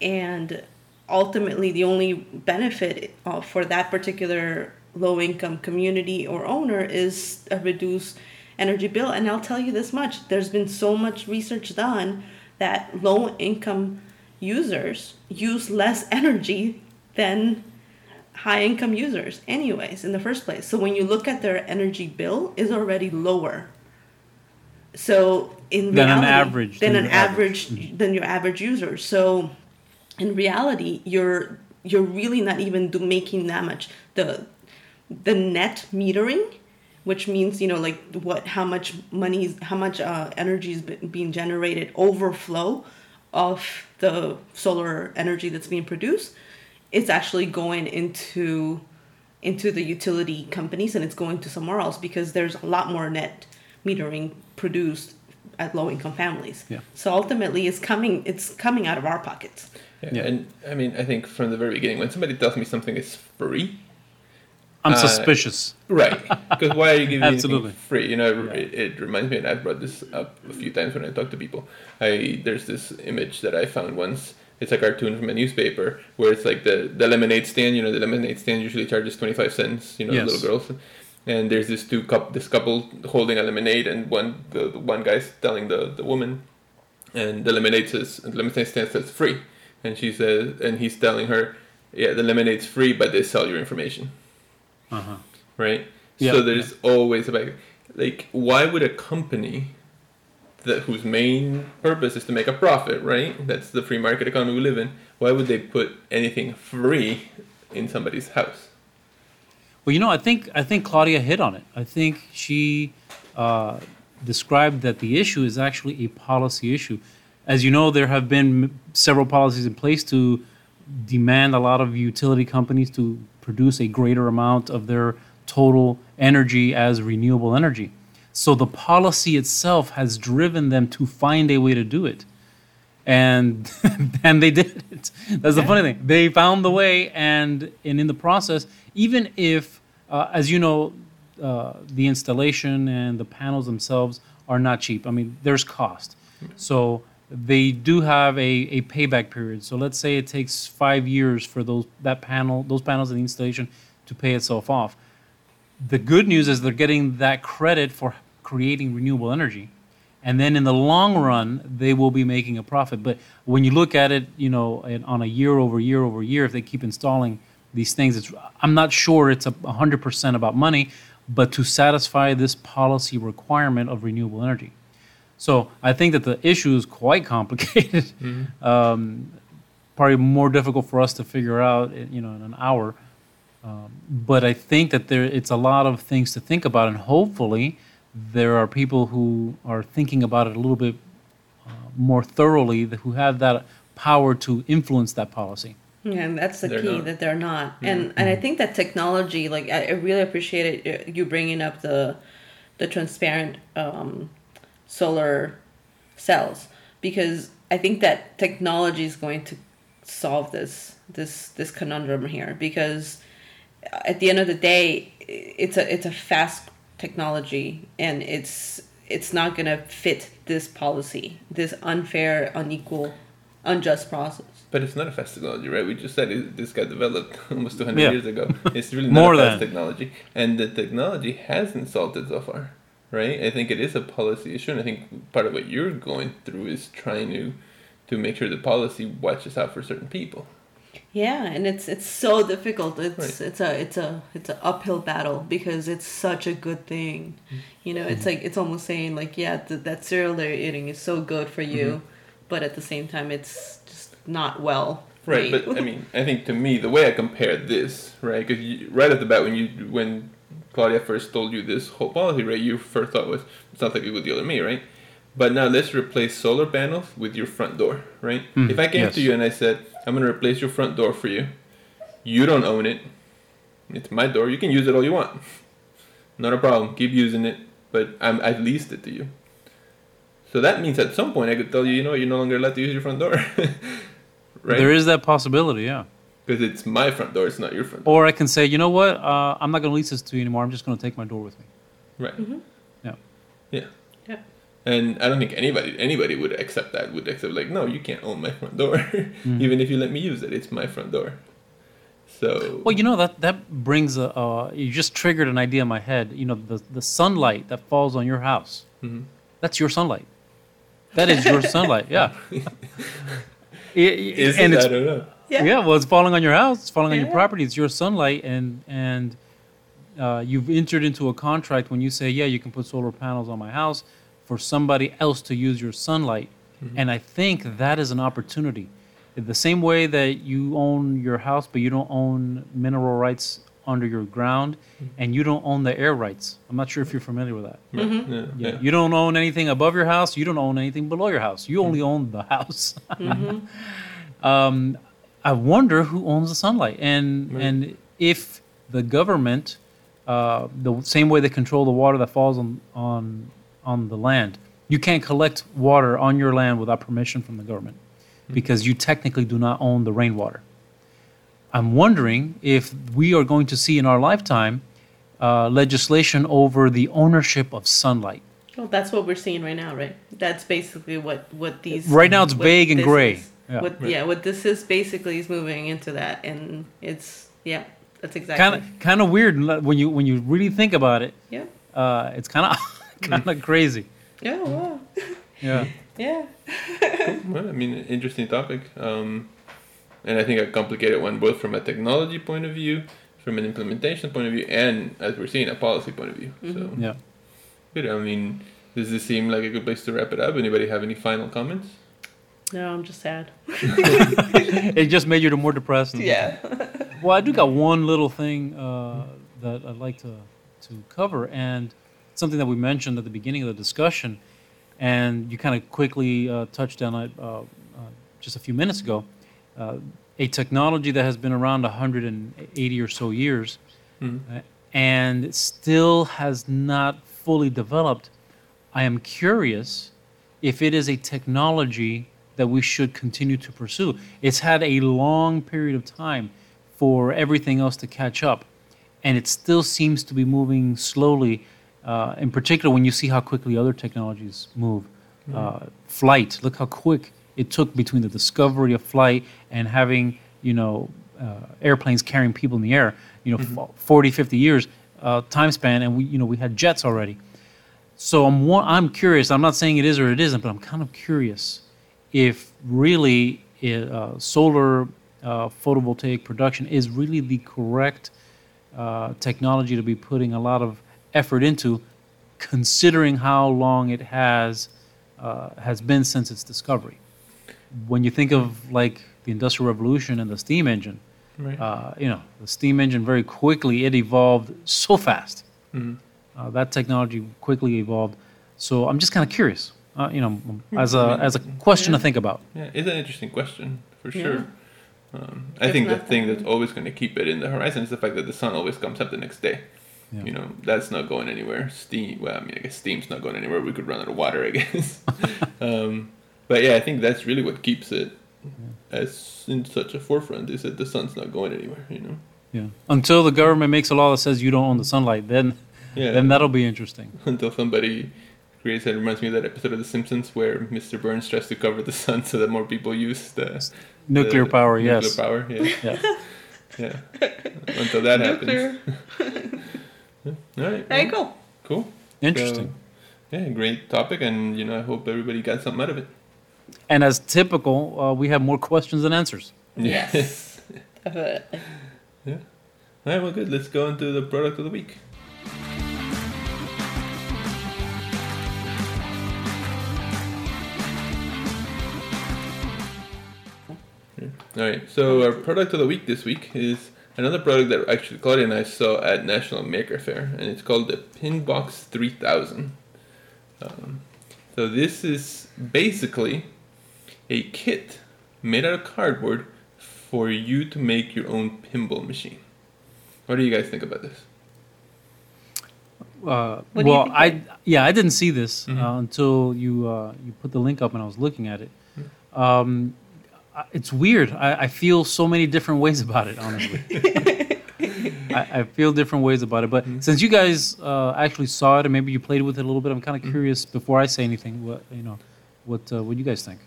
and ultimately the only benefit uh, for that particular low income community or owner is a reduced energy bill and i'll tell you this much there's been so much research done that low income users use less energy than high income users anyways in the first place. So when you look at their energy bill is already lower. So in Than an reality, average, than than an your average. average. Mm. Than your average user. So in reality you're you're really not even do, making that much. The the net metering which means you know like what how much money is how much uh, energy is being generated overflow of the solar energy that's being produced it's actually going into into the utility companies and it's going to somewhere else because there's a lot more net metering produced at low income families Yeah. so ultimately it's coming it's coming out of our pockets yeah. Yeah. And I mean, I think from the very beginning, when somebody tells me something is free, I'm Uh, suspicious. right? Because why are you giving Absolutely. free? You know, it, it reminds me, and I've brought this up a few times when I talk to people. I there's this image that I found once. It's a cartoon from a newspaper where it's like the, the lemonade stand. You know, the lemonade stand usually charges twenty five cents. You know, Yes. little girls. And there's this two cup this couple holding a lemonade, and one the, the one guy's telling the, the woman, and the lemonade says the lemonade stand says free, and she says, and he's telling her, yeah, the lemonade's free, but they sell your information Uh-huh. right? Yeah, so there's always a back. Like, why would a company that whose main purpose is to make a profit, right? That's the free market economy we live in. Why would they put anything free in somebody's house? Well, you know, I think I think Claudia hit on it. I think she uh, described that the issue is actually a policy issue. As you know, there have been m- several policies in place to demand a lot of utility companies to produce a greater amount of their total energy as renewable energy. So the policy itself has driven them to find a way to do it and and they did it. That's the funny thing. They found the way, and and in the process, even if, uh, as you know, uh, the installation and the panels themselves are not cheap. I mean, there's cost. So they do have a, a payback period. So let's say it takes five years for those that panel, those panels and the installation to pay itself off. The good news is they're getting that credit for creating renewable energy and then in the long run they will be making a profit but when you look at it you know on a year over year over year if they keep installing these things it's i'm not sure it's a 100% about money but to satisfy this policy requirement of renewable energy so i think that the issue is quite complicated um, probably more difficult for us to figure out you know in an hour um, but I think that there it's a lot of things to think about, and hopefully there are people who are thinking about it a little bit uh, more thoroughly, who have that power to influence that policy. Yeah, and that's the They're key not. that they're not. And and I think that technology, like I, I really appreciate it, uh, you bringing up the the transparent um, solar cells because I think that technology is going to solve this this this conundrum here because at the end of the day it's a it's a fast technology and it's it's not going to fit this policy this unfair unequal unjust process But it's not a fast technology, right? We just said it, this got developed almost 200 Yeah. years ago. It's really More not a fast than. technology. And the technology hasn't solved it so far, right? I think it is a policy issue. And I think part of what you're going through is trying to to make sure the policy watches out for certain people. Yeah, and it's it's so difficult. It's Right. it's a it's a it's an uphill battle because it's such a good thing. You know, it's mm-hmm. like it's almost saying like, yeah, th- that cereal they're eating is so good for you, mm-hmm. but at the same time, it's just not well. Right, made. but I mean, I think to me, the way I compare this, right, because right at the bat, when you when Claudia first told you this whole policy, right, your first thought was it sounds like a good deal to me, right? But now let's replace solar panels with your front door, right? Mm, if I came yes. to you and I said, I'm going to replace your front door for you, you don't own it. It's my door. You can use it all you want. Not a problem. Keep using it, but I'm, I've leased it to you. So that means at some point I could tell you, you know, you're no longer allowed to use your front door. right? There is that possibility, yeah. Because it's my front door, it's not your front door. Or I can say, you know what? Uh, I'm not going to lease this to you anymore. I'm just going to take my door with me. Right. Yeah. Yeah. Yeah. And I don't think anybody anybody would accept that. Would accept like, no, you can't own my front door, even if you let me use it. It's my front door. So. Well, you know that that brings a. Uh, you just triggered an idea in my head. You know, the the sunlight that falls on your house. Mhm. That's your sunlight. That is your sunlight. Yeah. I- I- is and it? it's I don't know. Yeah. yeah. well, it's falling on your house. It's falling on your property. It's your sunlight, and and uh, you've entered into a contract when you say, yeah, you can put solar panels on my house for somebody else to use your sunlight, and I think that is an opportunity. In the same way that you own your house, but you don't own mineral rights under your ground, and you don't own the air rights. I'm not sure if you're familiar with that. Mm-hmm. Yeah. Yeah. yeah. You don't own anything above your house. You don't own anything below your house. You only own the house. um, I wonder who owns the sunlight, and Right. and if the government, uh, the same way they control the water that falls on on on the land, you can't collect water on your land without permission from the government, because you technically do not own the rainwater. I'm wondering if we are going to see in our lifetime uh, legislation over the ownership of sunlight. Well, that's what we're seeing right now, right? That's basically what what these. Right now it's vague and gray. is. Yeah. What, yeah, what this is basically is moving into that, and it's yeah, that's exactly. Kind of, kind of weird when you when you really think about it. Yeah. Uh, it's kind of, kind of crazy. Yeah. Wow. Yeah. Yeah. Well, I mean, interesting topic. Um, and I think a complicated one, both from a technology point of view, from an implementation point of view, and as we're seeing, a policy point of view. So, Yeah. good. I mean, does this seem like a good place to wrap it up? Anybody have any final comments? No, I'm just sad. It just made you more depressed. Yeah. Well, I do got one little thing uh, that I'd like to to cover, and something that we mentioned at the beginning of the discussion, and you kind of quickly uh, touched on it uh, uh, just a few minutes ago. Uh, a technology that has been around 180 or so years, Mhm. uh, and still has not fully developed. I am curious if it is a technology that we should continue to pursue. It's had a long period of time for everything else to catch up, and it still seems to be moving slowly. Uh, in particular, when you see how quickly other technologies move, uh, flight. Look how quick it took between the discovery of flight and having you know uh, airplanes carrying people in the air. You know, f- 40, 50 years uh, time span, and we you know we had jets already. So I'm I'm curious. I'm not saying it is or it isn't, but I'm kind of curious if really uh, solar uh, photovoltaic production is really the correct uh, technology to be putting a lot of effort into, considering how long it has uh, has been since its discovery. When you think of like the Industrial Revolution and the steam engine, Right. uh, you know, the steam engine very quickly it evolved so fast. Mhm. Uh, that technology quickly evolved. So I'm just kind of curious, uh, you know, as a as a question to think about. Yeah, it's an interesting question for Yeah. sure. Um, I think the thing that's always going to keep it in the horizon is the fact that the sun always comes up the next day. Yeah. You know, that's not going anywhere. Steam, well, I mean, I guess steam's not going anywhere. We could run out of water, I guess. um, but yeah, I think that's really what keeps it as in such a forefront is that the sun's not going anywhere. You know. Yeah. Until the government makes a law that says you don't own the sunlight, then Yeah. then that'll be interesting. Until somebody creates that reminds me of that episode of The Simpsons where Mr. Burns tries to cover the sun so that more people use the Nuclear the power, nuclear yes. Nuclear power. Yeah. Yeah. Yeah. Until that happens. Nuclear. All right. There you go. Cool. Interesting. So, yeah, great topic, and you know, I hope everybody got something out of it. And as typical, uh, we have more questions than answers. Yes. Definitely. All right. Well, good. Let's go into the product of the week. All right. So our product of the week this week is another product that actually Claudia and I saw at National Maker Faire, and it's called the Pinbox 3000. Um, so this is basically a kit made out of cardboard for you to make your own pinball machine. What do you guys think about this? Uh, What do you well, think, I yeah, I didn't see this Mhm. uh, until you uh, you put the link up and I was looking at it. Mm-hmm. Um, I- it's weird. I, I feel so many different ways about it. Honestly, I, I feel different ways about it. But Mm-hmm. since you guys uh, actually saw it and maybe you played with it a little bit, I'm kind Mm-hmm. of curious. Before I say anything, what you know, what uh, what you guys think?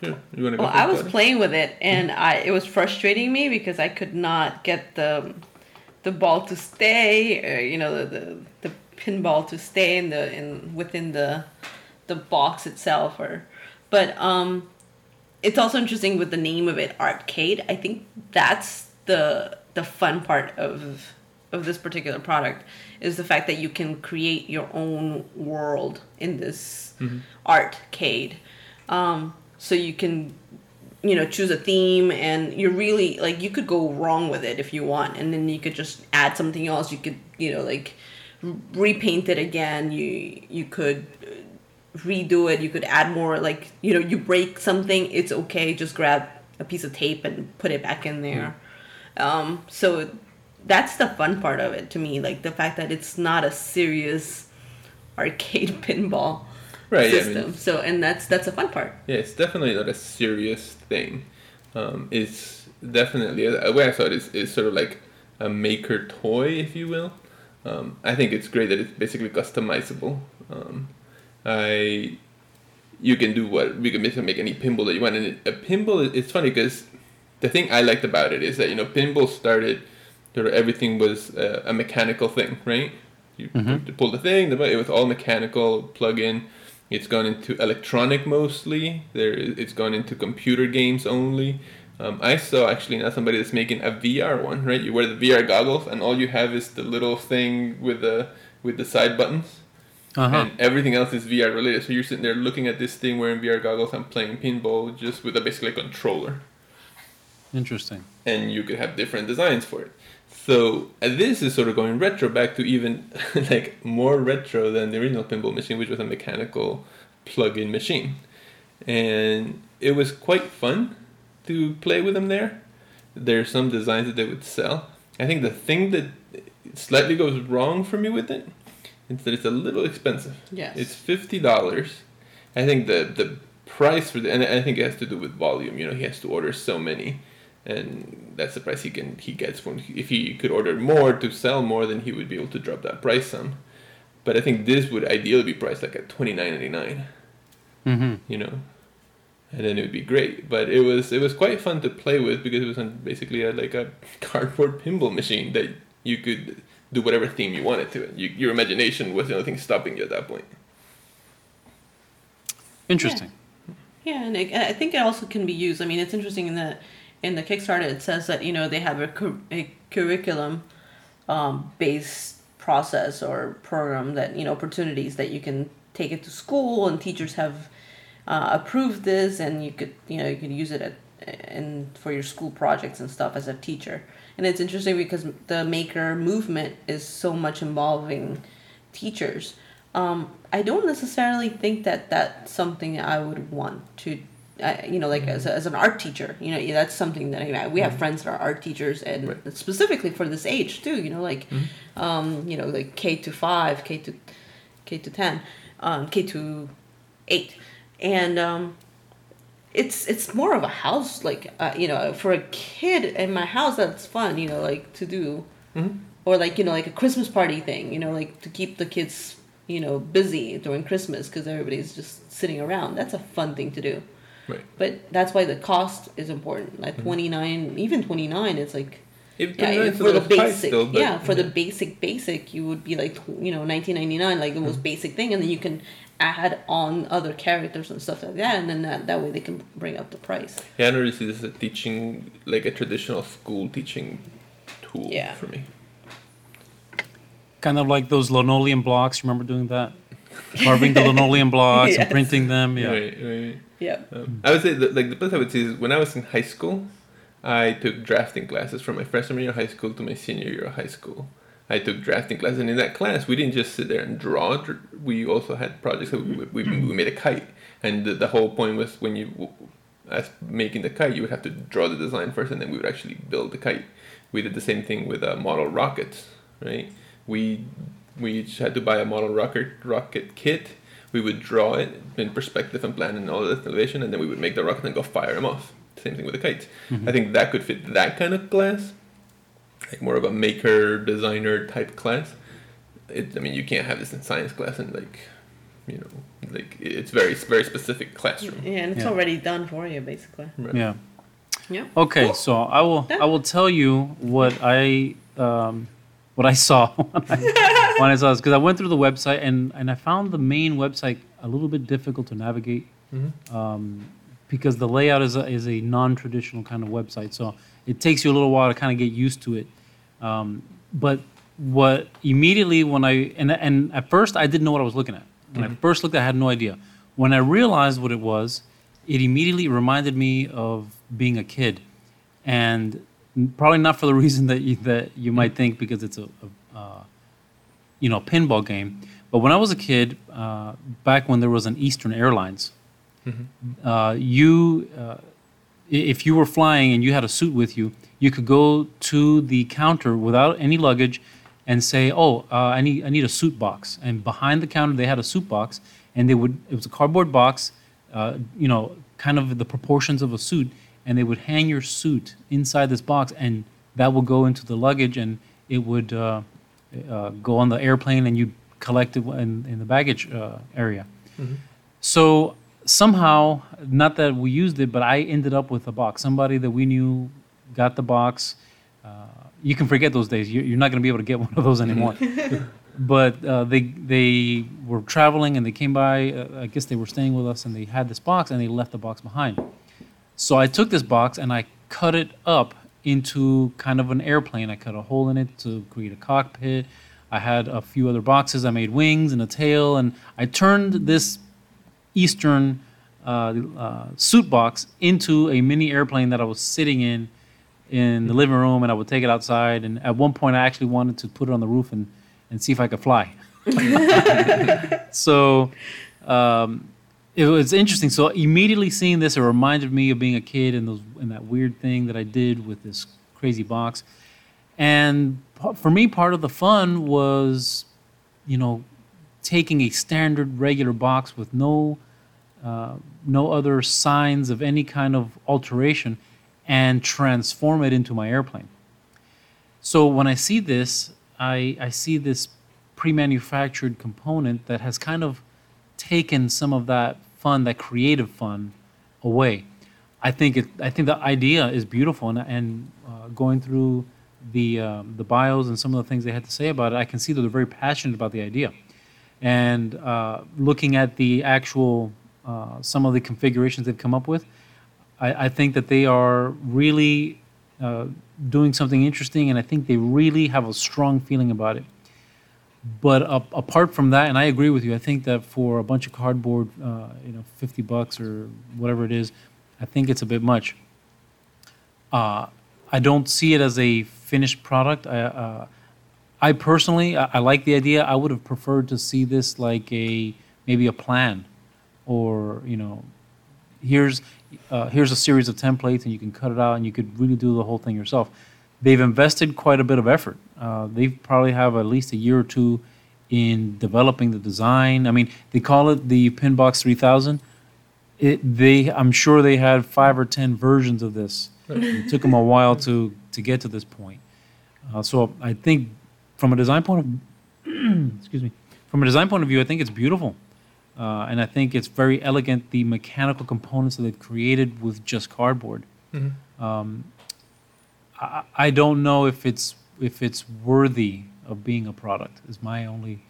Yeah, you want to go? Well, I was Claudia? playing with it, and I it was frustrating me because I could not get the the ball to stay, or, you know, the, the the pinball to stay in the in within the the box itself, or but um, it's also interesting with the name of it, arcade. I think that's the the fun part of of this particular product is the fact that you can create your own world in this arcade. Um, so you can, you know, choose a theme, and you're really like you could go wrong with it if you want, and then you could just add something else. You could, you know, like repaint it again. You you could redo it. You could add more. Like you know, you break something, it's okay. Just grab a piece of tape and put it back in there. Um, so that's the fun part of it to me. Like the fact that it's not a serious arcade pinball Right, yeah, I system. mean- so and that's that's a fun part. Yeah, it's definitely not a serious thing. Um, it's definitely the way I saw it is, is sort of like a maker toy, if you will. Um, I think it's great that it's basically customizable. Um, I you can do what we can basically make any pinball that you want, and it, a pinball it's funny because the thing I liked about it is that you know pinball started sort of everything was uh, a mechanical thing, right? You Mhm. pull the thing, the, it was all mechanical, plug in. It's gone into electronic mostly. There, it's gone into computer games only. Um, I saw actually now somebody that's making a VR one, right? You wear the VR goggles, and all you have is the little thing with the with the side buttons, Uh huh. and everything else is VR related. So you're sitting there looking at this thing wearing VR goggles and playing pinball just with a basically a controller Interesting. and you could have different designs for it. So uh, this is sort of going retro back to even like more retro than the original pinball machine, which was a mechanical plug-in machine, and it was quite fun to play with them there. There's some designs that they would sell. I think the thing that slightly goes wrong for me with it is that it's a little expensive. Yes. It's fifty dollars. I think the the price for the and I think it has to do with volume. You know, he has to order so many, and that's the price he can he gets when if he could order more to sell more, then he would be able to drop that price some. But I think this would ideally be priced like at twenty nine ninety nine. Mm-hmm. You know, and then it would be great. But it was it was quite fun to play with because it was on basically a, like a cardboard pinball machine that you could do whatever theme you wanted to it. You, your imagination was the only thing stopping you at that point. Interesting. Yeah, and it, I think it also can be used. I mean, it's interesting in the in the Kickstarter. It says that you know they have a, cur- a curriculum um, based process or program that you know opportunities that you can take it to school and teachers have uh, approved this and you could you know you could use it at and for your school projects and stuff as a teacher. And it's interesting because the maker movement is so much involving teachers. Um, I don't necessarily think that that's something I would want to you know, like as, a, as an art teacher, you know, yeah, that's something that I, we have friends that are art teachers, and Right. specifically for this age too. You know, like, um, you know, like K to five, K to K to ten, um, K to eight, and um, it's it's more of a house, like uh, you know, for a kid in my house, that's fun. You know, like to do, or like you know, like a Christmas party thing. You know, like to keep the kids, you know, busy during Christmas because everybody's just sitting around. That's a fun thing to do. Right. But that's why the cost is important. Like twenty nine, even twenty nine, it's like yeah, for the basic. still, but- yeah, for the basic basic, you would be like you know nineteen ninety nine, like the most basic thing, and then you can add on other characters and stuff like that, and then that, that way they can bring up the price. Yeah, I don't really see this as a teaching, like a traditional school teaching tool Yeah. for me. Kind of like those linoleum blocks. Remember doing that? Carving the linoleum blocks Yes. and printing them. Yeah. Right, right. Yeah. Um, I would say that, like the best I would say is when I was in high school, I took drafting classes from my freshman year of high school to my senior year of high school. I took drafting class, and in that class, we didn't just sit there and draw. We also had projects. That we, we, we made a kite, and the, the whole point was when you, as making the kite, you would have to draw the design first, and then we would actually build the kite. We did the same thing with uh, model rockets, right? We we each had to buy a model rocket rocket kit. We would draw it in perspective and plan and all the elevation, and then we would make the rocket and go fire them off. Same thing with the kites. I think that could fit that kind of class, like more of a maker designer type class. It, I mean, you can't have this in science class and like, you know, like it's very very specific classroom. Yeah, and it's Yeah. already done for you, basically. Right. Yeah. Yeah. Okay, so I will I will tell you what I um, what I saw when I, when I saw this because I went through the website and and I found the main website a little bit difficult to navigate um, because the layout is a, is a non-traditional kind of website, so it takes you a little while to kind of get used to it. Um, but what immediately when I and and at first I didn't know what I was looking at. When I first looked, I had no idea. When I realized what it was, it immediately reminded me of being a kid, and probably not for the reason that you, that you might think because it's a, a uh, you know pinball game. But when I was a kid, uh, back when there was an Eastern Airlines, uh, you uh, if you were flying and you had a suit with you, you could go to the counter without any luggage and say, "Oh, uh, I need I need a suit box." And behind the counter, they had a suit box, and they would it was a cardboard box, uh, you know, kind of the proportions of a suit, and they would hang your suit inside this box, and that would go into the luggage, and it would uh, uh, go on the airplane, and you'd collect it in, in the baggage uh, area. So somehow, not that we used it, but I ended up with a box. Somebody that we knew got the box. Uh, you can forget those days. You- You're not going to be able to get one of those anymore. but uh, they they were traveling and they came by. Uh, I guess they were staying with us and they had this box and they left the box behind. So I took this box and I cut it up into kind of an airplane. I cut a hole in it to create a cockpit. I had a few other boxes. I made wings and a tail, and I turned this Eastern uh, uh, suit box into a mini airplane that I was sitting in in the living room, and I would take it outside. And at one point, I actually wanted to put it on the roof and, and see if I could fly. so um, it was interesting. So immediately seeing this, it reminded me of being a kid and those and that weird thing that I did with this crazy box. And for me, part of the fun was, you know, taking a standard regular box with no uh, no other signs of any kind of alteration and transform it into my airplane. So when I see this, I, I see this pre-manufactured component that has kind of taken some of that fun, that creative fun, away. I think it. I think the idea is beautiful, and, and uh, going through the um, the bios and some of the things they had to say about it, I can see that they're very passionate about the idea. And uh, looking at the actual uh, some of the configurations they've come up with, I, I think that they are really uh, doing something interesting, and I think they really have a strong feeling about it. But a apart from that, and I agree with you, I think that for a bunch of cardboard, uh, you know, fifty bucks or whatever it is, I think it's a bit much. Uh, I don't see it as a finished product. I, uh, I personally, I, I like the idea. I would have preferred to see this like a maybe a plan, or you know, here's uh, here's a series of templates, and you can cut it out, and you could really do the whole thing yourself. They've invested quite a bit of effort. Uh, they probably have at least a year or two in developing the design. I mean, they call it the Pinbox 3000. It, they, I'm sure they had five or ten versions of this. It took them a while to to get to this point. Uh, so I think, from a design point of, excuse me, from a design point of view, I think it's beautiful, uh, and I think it's very elegant. The mechanical components that they've created with just cardboard. Um, I, I don't know if it's if it's worthy of being a product. Is my only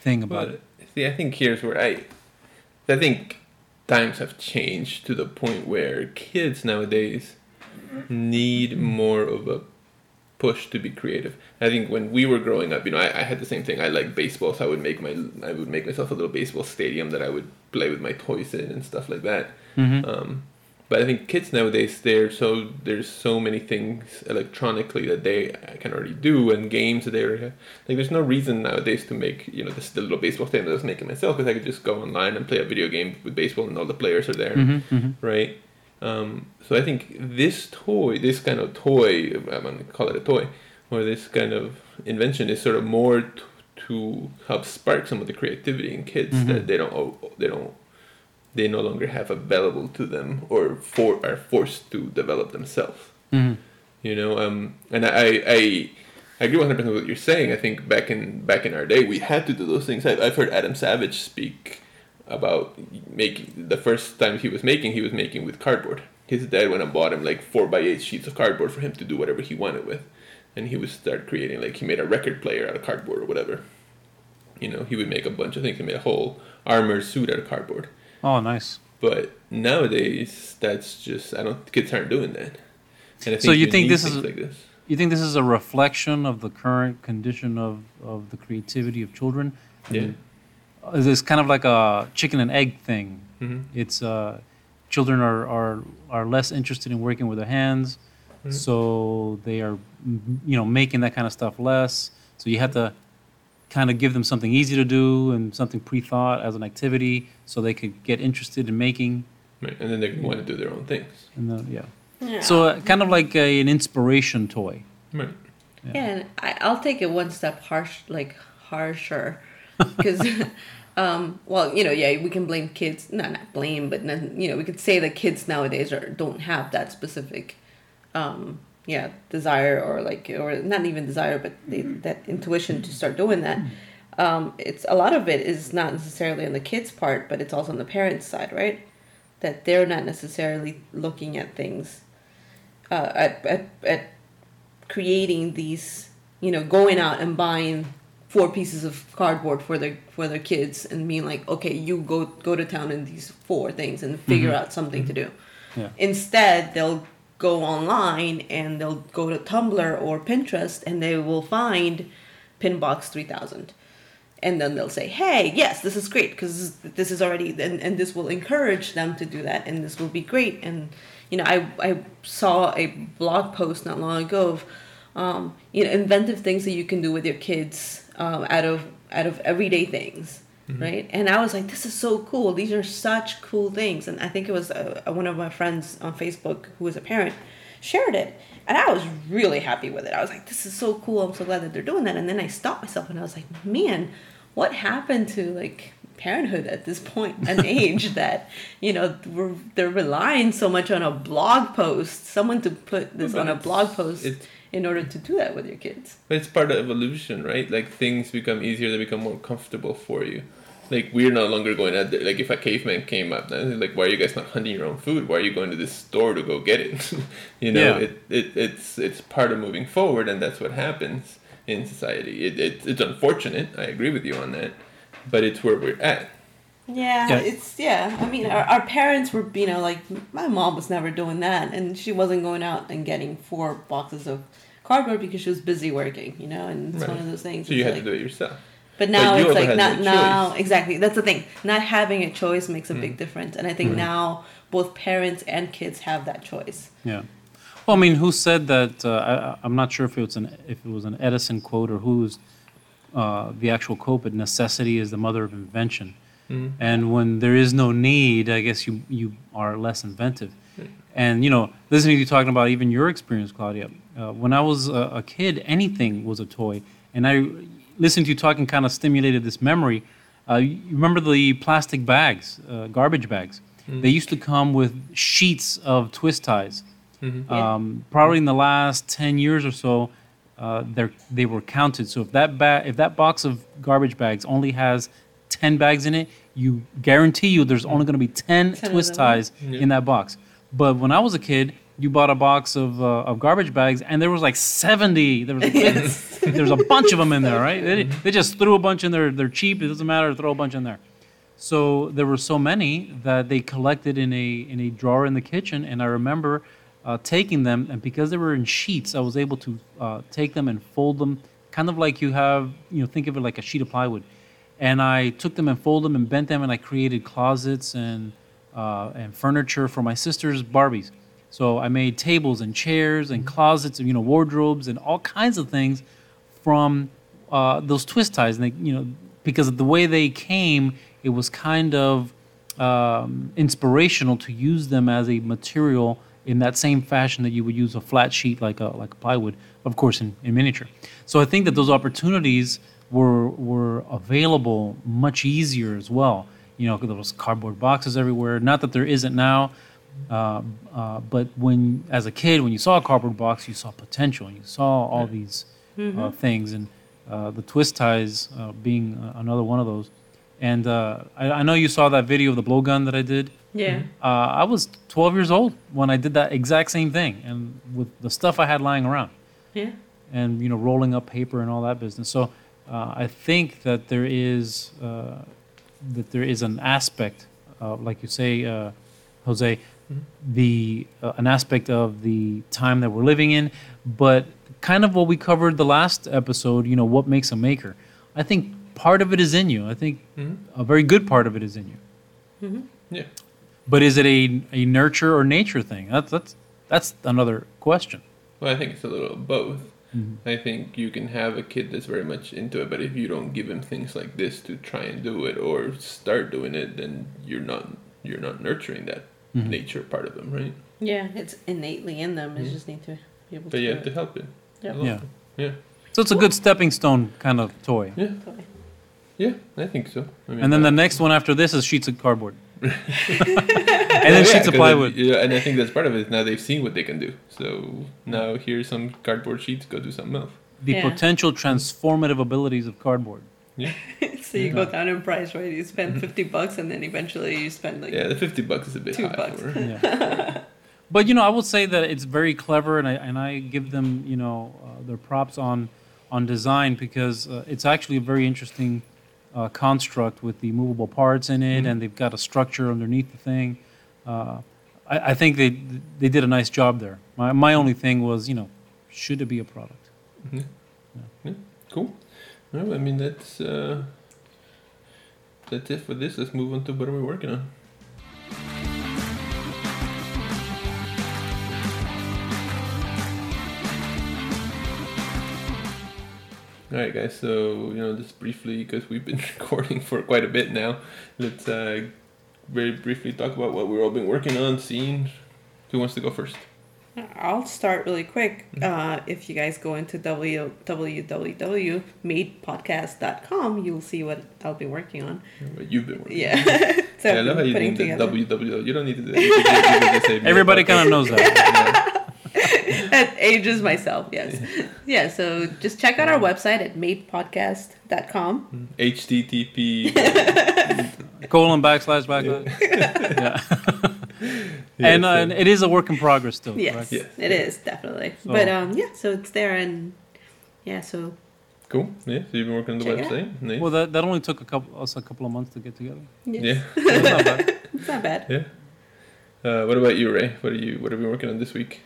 thing about But it. see, I think here's where I, I think times have changed to the point where kids nowadays need more of a push to be creative. I think when we were growing up, you know, I, I had the same thing. I like baseball, so I would make my I would make myself a little baseball stadium that I would play with my toys in and stuff like that. Mhm. Um, but I think kids nowadays, they're so there's so many things electronically that they can already do, and games that they already have. Like, there's no reason nowadays to make you know this the little baseball stadium that I was making myself because I could just go online and play a video game with baseball, and all the players are there, Mhm, mhm. right? Um, so I think this toy, this kind of toy, I'm gonna call it a toy, or this kind of invention is sort of more t- to help spark some of the creativity in kids Mhm. that they don't they don't they no longer have available to them or for are forced to develop themselves. Mhm. You know, um, and I I I agree one hundred percent with what you're saying. I think back in back in our day, we had to do those things. I've, I've heard Adam Savage speak about making the first time he was making, he was making with cardboard. His dad went and bought him like four by eight sheets of cardboard for him to do whatever he wanted with, and he would start creating like he made a record player out of cardboard or whatever. You know, he would make a bunch of things. He made a whole armored suit out of cardboard. Oh, nice. But nowadays, that's just I don't kids aren't doing that. And I So you think this is- like this? You think this is a reflection of the current condition of, of the creativity of children? Yeah. Mean, Is this kind of like a chicken and egg thing? hmm It's uh, children are, are are less interested in working with their hands, Mhm. so they are you know making that kind of stuff less. So you have to kind of give them something easy to do and something pre-thought as an activity, so they could get interested in making. Right, and then they can want to do their own things. And then, yeah. Yeah. So uh, kind of like a, an inspiration toy. Right. Yeah, and I, I'll take it one step harsh, like harsher, because, um, well, you know, yeah, we can blame kids. No, not blame, but you know, we could say that kids nowadays are don't have that specific, um, yeah, desire or like, or not even desire, but they, that intuition to start doing that. Um, it's a lot of it is not necessarily on the kids' part, but it's also on the parents' side, right? That they're not necessarily looking at things, uh, at, at at creating these you know going out and buying four pieces of cardboard for their for their kids and being like okay you go go to town in these four things and figure out something to do. Yeah. instead they'll go online and they'll go to tumblr or pinterest and they will find pinbox 3000 and then they'll say hey yes this is great because this is already and, and this will encourage them to do that and this will be great. And you know i, I saw a blog post not long ago of um, you know inventive things that you can do with your kids um, out of out of everyday things right? And i was like this is so cool. These are such cool things. And i think it was uh, one of my friends on facebook who was a parent shared it. And i was really happy with it. I was like this is so cool. I'm so glad that they're doing that. And then i stopped myself and i was like man what happened to like parenthood at this point and age that you know we're, they're relying so much on a blog post someone to put this But on a blog post it's- in order to do that with your kids But it's part of evolution, right? Like things become easier, they become more comfortable for you. Like we're no longer going out there. Like if a caveman came up, like why are you guys not hunting your own food? Why are you going to this store to go get it? you know, Yeah. it, it it's it's part of moving forward, and that's what happens in society. It, it it's unfortunate. I agree with you on that, but it's where we're at. Yeah, Yeah. it's yeah. I mean, our, our parents were, you know, like my mom was never doing that, and she wasn't going out and getting four boxes of cardboard because she was busy working, you know. And it's one of those things. So you it's had like- to do it yourself. But now you it's like not no now exactly. That's the thing. Not having a choice makes a Mm. big difference, and I think now both parents and kids have that choice. Yeah. Well, I mean, who said that? Uh, I, I'm not sure if it was an if it was an Edison quote or who's uh, the actual quote, but necessity is the mother of invention. Mhm. And when there is no need, I guess you you are less inventive. And you know, listening to you talking about even your experience, Claudia. Uh, when I was a, a kid, anything was a toy, and I listening to you talking kind of stimulated this memory. Uh, you remember the plastic bags, uh, garbage bags? They used to come with sheets of twist ties. Mhm. Yeah. Um, probably in the last ten years or so, uh, they they were counted. So if that ba- if that box of garbage bags only has ten bags in it, you guarantee you there's only going to be ten, 10 twist ties Yeah. in that box. But when I was a kid, you bought a box of, uh, of garbage bags, and there was like seventy. There was Yes. there was a bunch of them in there, right? They, they just threw a bunch in there. They're cheap. It doesn't matter. Throw a bunch in there. So there were so many that they collected in a in a drawer in the kitchen, and I remember uh, taking them, and because they were in sheets, I was able to uh, take them and fold them, kind of like you have, you know, think of it like a sheet of plywood. And I took them and folded them and bent them, and I created closets and uh, and furniture for my sister's Barbies. So I made tables and chairs and closets and you know wardrobes and all kinds of things from uh, those twist ties. And they, you know, because of the way they came, it was kind of um, inspirational to use them as a material in that same fashion that you would use a flat sheet like a like a plywood, of course, in, in miniature. So I think that those opportunities were were available much easier as well. You know, there was cardboard boxes everywhere. Not that there isn't now, uh, uh, but when as a kid, when you saw a cardboard box, you saw potential. You saw all these uh, things, and uh, the twist ties uh, being uh, another one of those. And uh, I, I know you saw that video of the blowgun that I did. Yeah. Uh, I was 12 years old when I did that exact same thing, and with the stuff I had lying around, Yeah. and you know, rolling up paper and all that business. So uh, I think that there is uh, that there is an aspect, uh, like you say, uh, Jose, the uh, an aspect of the time that we're living in, but kind of what we covered the last episode. You know, what makes a maker? I think part of it is in you. I think Mhm. a very good part of it is in you. Yeah. But is it a, a nurture or nature thing? That's that's that's another question. Well, I think it's a little of both. Mhm. I think you can have a kid that's very much into it, but if you don't give him things like this to try and do it or start doing it, then you're not you're not nurturing that Mhm. nature part of them, right? Yeah. It's innately in them. You Mhm. just need to be able But to. you do have to help it. Yep. a lot. Yeah. Yeah. So it's a good stepping stone kind of toy. Yeah. Totally. Yeah, I think so. I mean, And then the uh, next one after this is sheets of cardboard. and then yeah, sheets of 'cause plywood. it- yeah, and I think that's part of it. Now they've seen what they can do. So now here's some cardboard sheets. Go do something else. The Yeah. potential transformative abilities of cardboard. Yeah. so you go down in price, right? You spend fifty bucks, and then eventually you spend like Yeah, the fifty bucks is a bit Two high bucks. for. Yeah. but you know, I will say that it's very clever, and I and I give them you know uh, their props on on design because uh, it's actually a very interesting uh, construct with the movable parts in it, Mhm. and they've got a structure underneath the thing. Uh, I, I think they they did a nice job there. My my only thing was you know, should it be a product? Yeah. Yeah. Cool. Well, I mean that's uh, that's it for this. Let's move on to what are we working on. All right, guys. So you know, just briefly, because we've been recording for quite a bit now, let's uh, very briefly talk about what we've all been working on, seeing. Who wants to go first? I'll start really quick. Uh, if you guys go into www.madepodcast.com, you'll see what I'll be working on. What you've been working. on. Yeah. so Yeah, I love how been you putting named it together. www. You don't need to. do that. You can just- you can just say Everybody kind of knows that. That ages myself, yes. yeah, so just check out our website at madepodcast.com. HTTP. Colon backslash backslash. Yeah. and, uh, and it is a work in progress still. Yes, correct? Yeah. it is, definitely. So- But um, yeah, so it's there and yeah, so cool. Yeah. So you've been working on the Check website. Nice. Well, that, that only took a couple us a couple of months to get together. yes, yeah. That's not bad. it's not bad. Yeah. Uh, what about you, Ray? What are you? What have you been working on this week?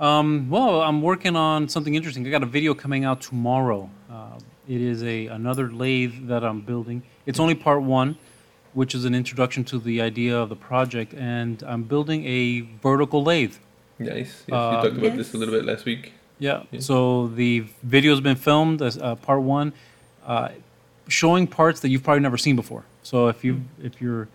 Um, well, I'm working on something interesting. I got a video coming out tomorrow. Uh, it is a another lathe that I'm building. It's only part one, which is an introduction to the idea of the project, and I'm building a vertical lathe. Nice. Yes, Uh, you talked about this a little bit last week. Yeah. Yeah. So the video's been filmed as uh, part one, uh, showing parts that you've probably never seen before. So if you if you're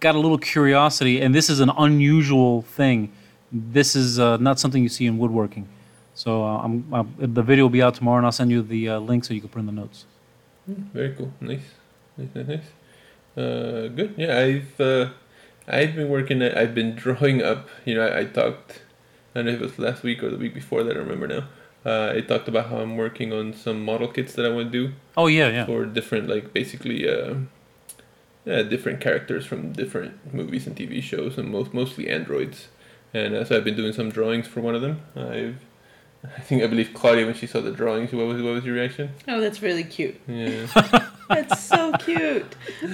got a little curiosity, and this is an unusual thing, this is uh, not something you see in woodworking. So uh, I'm, i the video will be out tomorrow, and I'll send you the uh, link so you can put in the notes. Very cool. Nice. Nice, nice, nice. Uh, good. Yeah, I've uh, I've been working. At, I've been drawing up. You know, I, I talked. I don't know if it was last week or the week before that. I remember now. Uh, I talked about how I'm working on some model kits that I want to do Oh yeah, yeah. for different, like basically, uh, yeah, different characters from different movies and TV shows, and most mostly androids. And uh, so I've been doing some drawings for one of them. I've, I think I believe Claudia when she saw the drawings. What was what was your reaction? Oh, that's really cute. Yeah. That's so cute. Uh,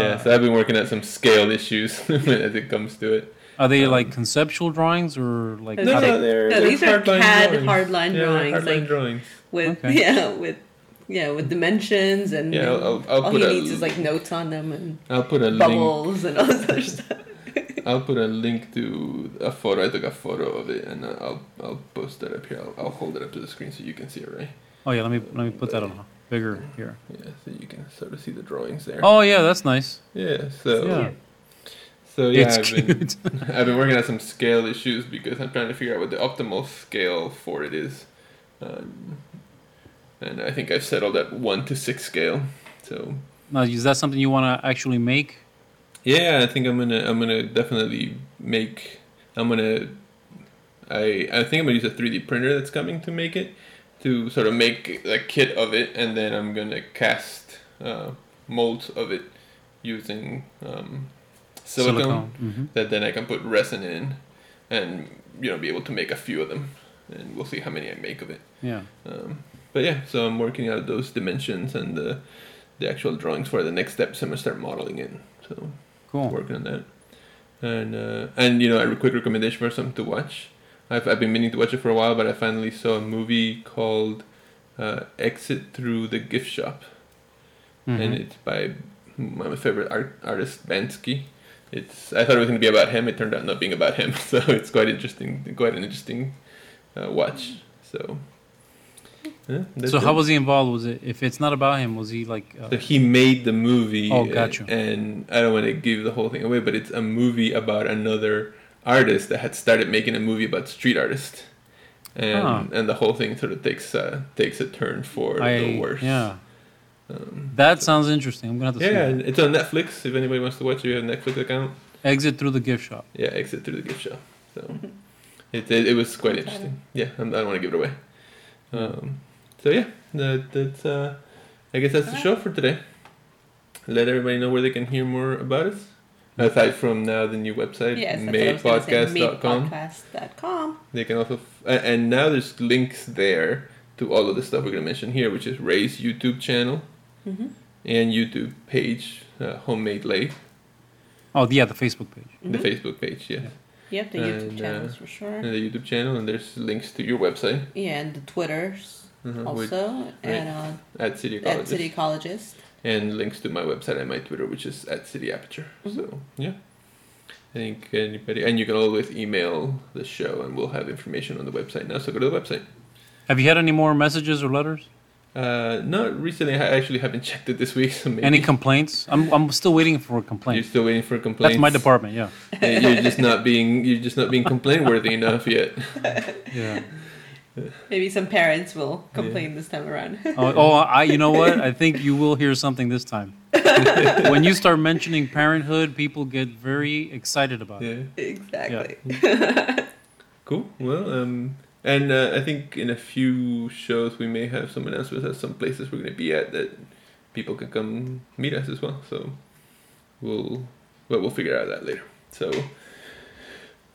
yeah, so I've been working at some scale issues as it comes to it. Are they um, like conceptual drawings or like? No, no, they- they're, no, they're these are hardline CAD drawings. hardline yeah, drawings, hardline like- drawings. With Okay. yeah, with yeah, with dimensions and Yeah, I'll, I'll, I'll all he a needs is like notes on them and I'll put a link. bubbles and all this other stuff. I'll put a link to a photo. I took a photo of it, and uh, I'll I'll post that up here. I'll, I'll hold it up to the screen so you can see it, right? Oh yeah, let me let me put that on bigger here. Yeah, so you can sort of see the drawings there. Oh yeah, that's nice. Yeah, so Yeah. so yeah, it's I've been cute. I've been working on some scale issues because I'm trying to figure out what the optimal scale for it is. Um, and I think I've settled at one to six scale. So now, is that something you want to actually make? Yeah, I think I'm gonna I'm gonna definitely make I'm gonna I I think I'm gonna use a 3D printer that's coming to make it to sort of make a kit of it, and then I'm gonna cast uh, molds of it using um, silicone. hmm that then I can put resin in and you know be able to make a few of them and we'll see how many I make of it. Yeah. Um, but yeah, so I'm working out those dimensions and the the actual drawings for the next steps. I'm gonna start modeling it. So Cool. working on that. And uh, and you know a quick recommendation for something to watch. I've I've been meaning to watch it for a while, but I finally saw a movie called uh, Exit Through the Gift Shop Mhm. and it's by my favorite art, artist Banksy. It's I thought it was going to be about him. It turned out not being about him, so it's quite interesting. Quite an interesting uh, watch. So. Yeah, that's so how was he involved? Was it if it's not about him? Was he like? Uh, So he made the movie. Oh, gotcha. And I don't want to give the whole thing away, but it's a movie about another artist that had started making a movie about street artists, and Huh. and the whole thing sort of takes uh, takes a turn for I, the worse. Yeah. Um, That sounds interesting. I'm gonna have to yeah, see. and it's on Netflix. If anybody wants to watch it, you have a Netflix account. Exit through the gift shop. Yeah, exit through the gift shop. So it, it, it was quite interesting. Yeah, I'm, I don't want to give it away. Um, so yeah, that, that's uh, I guess that's the show for today. Let everybody know where they can hear more about us. Aside from now the new website, Yes, that's what I was gonna say. madepodcast.com. Madepodcast.com. They can also, f- a- and now there's links there to all of the stuff we're gonna mention here, which is Ray's YouTube channel Mm-hmm. and YouTube page, uh, Homemade Lathe, Oh yeah, the Facebook page. the Mhm. Facebook page, yes, Yep, the YouTube And, channels uh, for sure. and the YouTube channel, and there's links to your website. yeah, and the Twitters uh which, also, and uh, at City at City Colleges. and links to my website and my Twitter, which is at City Aperture. Mhm. So yeah, I think anybody, and you can always email the show, and we'll have information on the website now. So go to the website. Have you had any more messages or letters? Uh, not recently. I actually haven't checked it this week. So maybe Any complaints? I'm I'm still waiting for a you're complaint. still waiting for complaints. That's my department. Yeah. You're just not being you're just not being complaint worthy enough yet. Yeah. Maybe some parents will complain this time around. Oh, oh, I. You know what? I think you will hear something this time. when you start mentioning parenthood, people get very excited about it. Yeah. exactly. Cool. Well, um, and uh, I think in a few shows we may have some announcements at some places we're going to be at that people can come meet us as well. So we'll well we'll figure out that later. So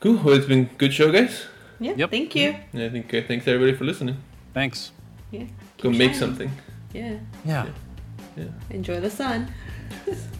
cool. Well, it's been good show, guys. Yeah. Yep. Thank you. And I think uh, thanks everybody for listening. Thanks. Yeah. Go keep make shining. something. Yeah. Yeah. Yeah. Enjoy the sun.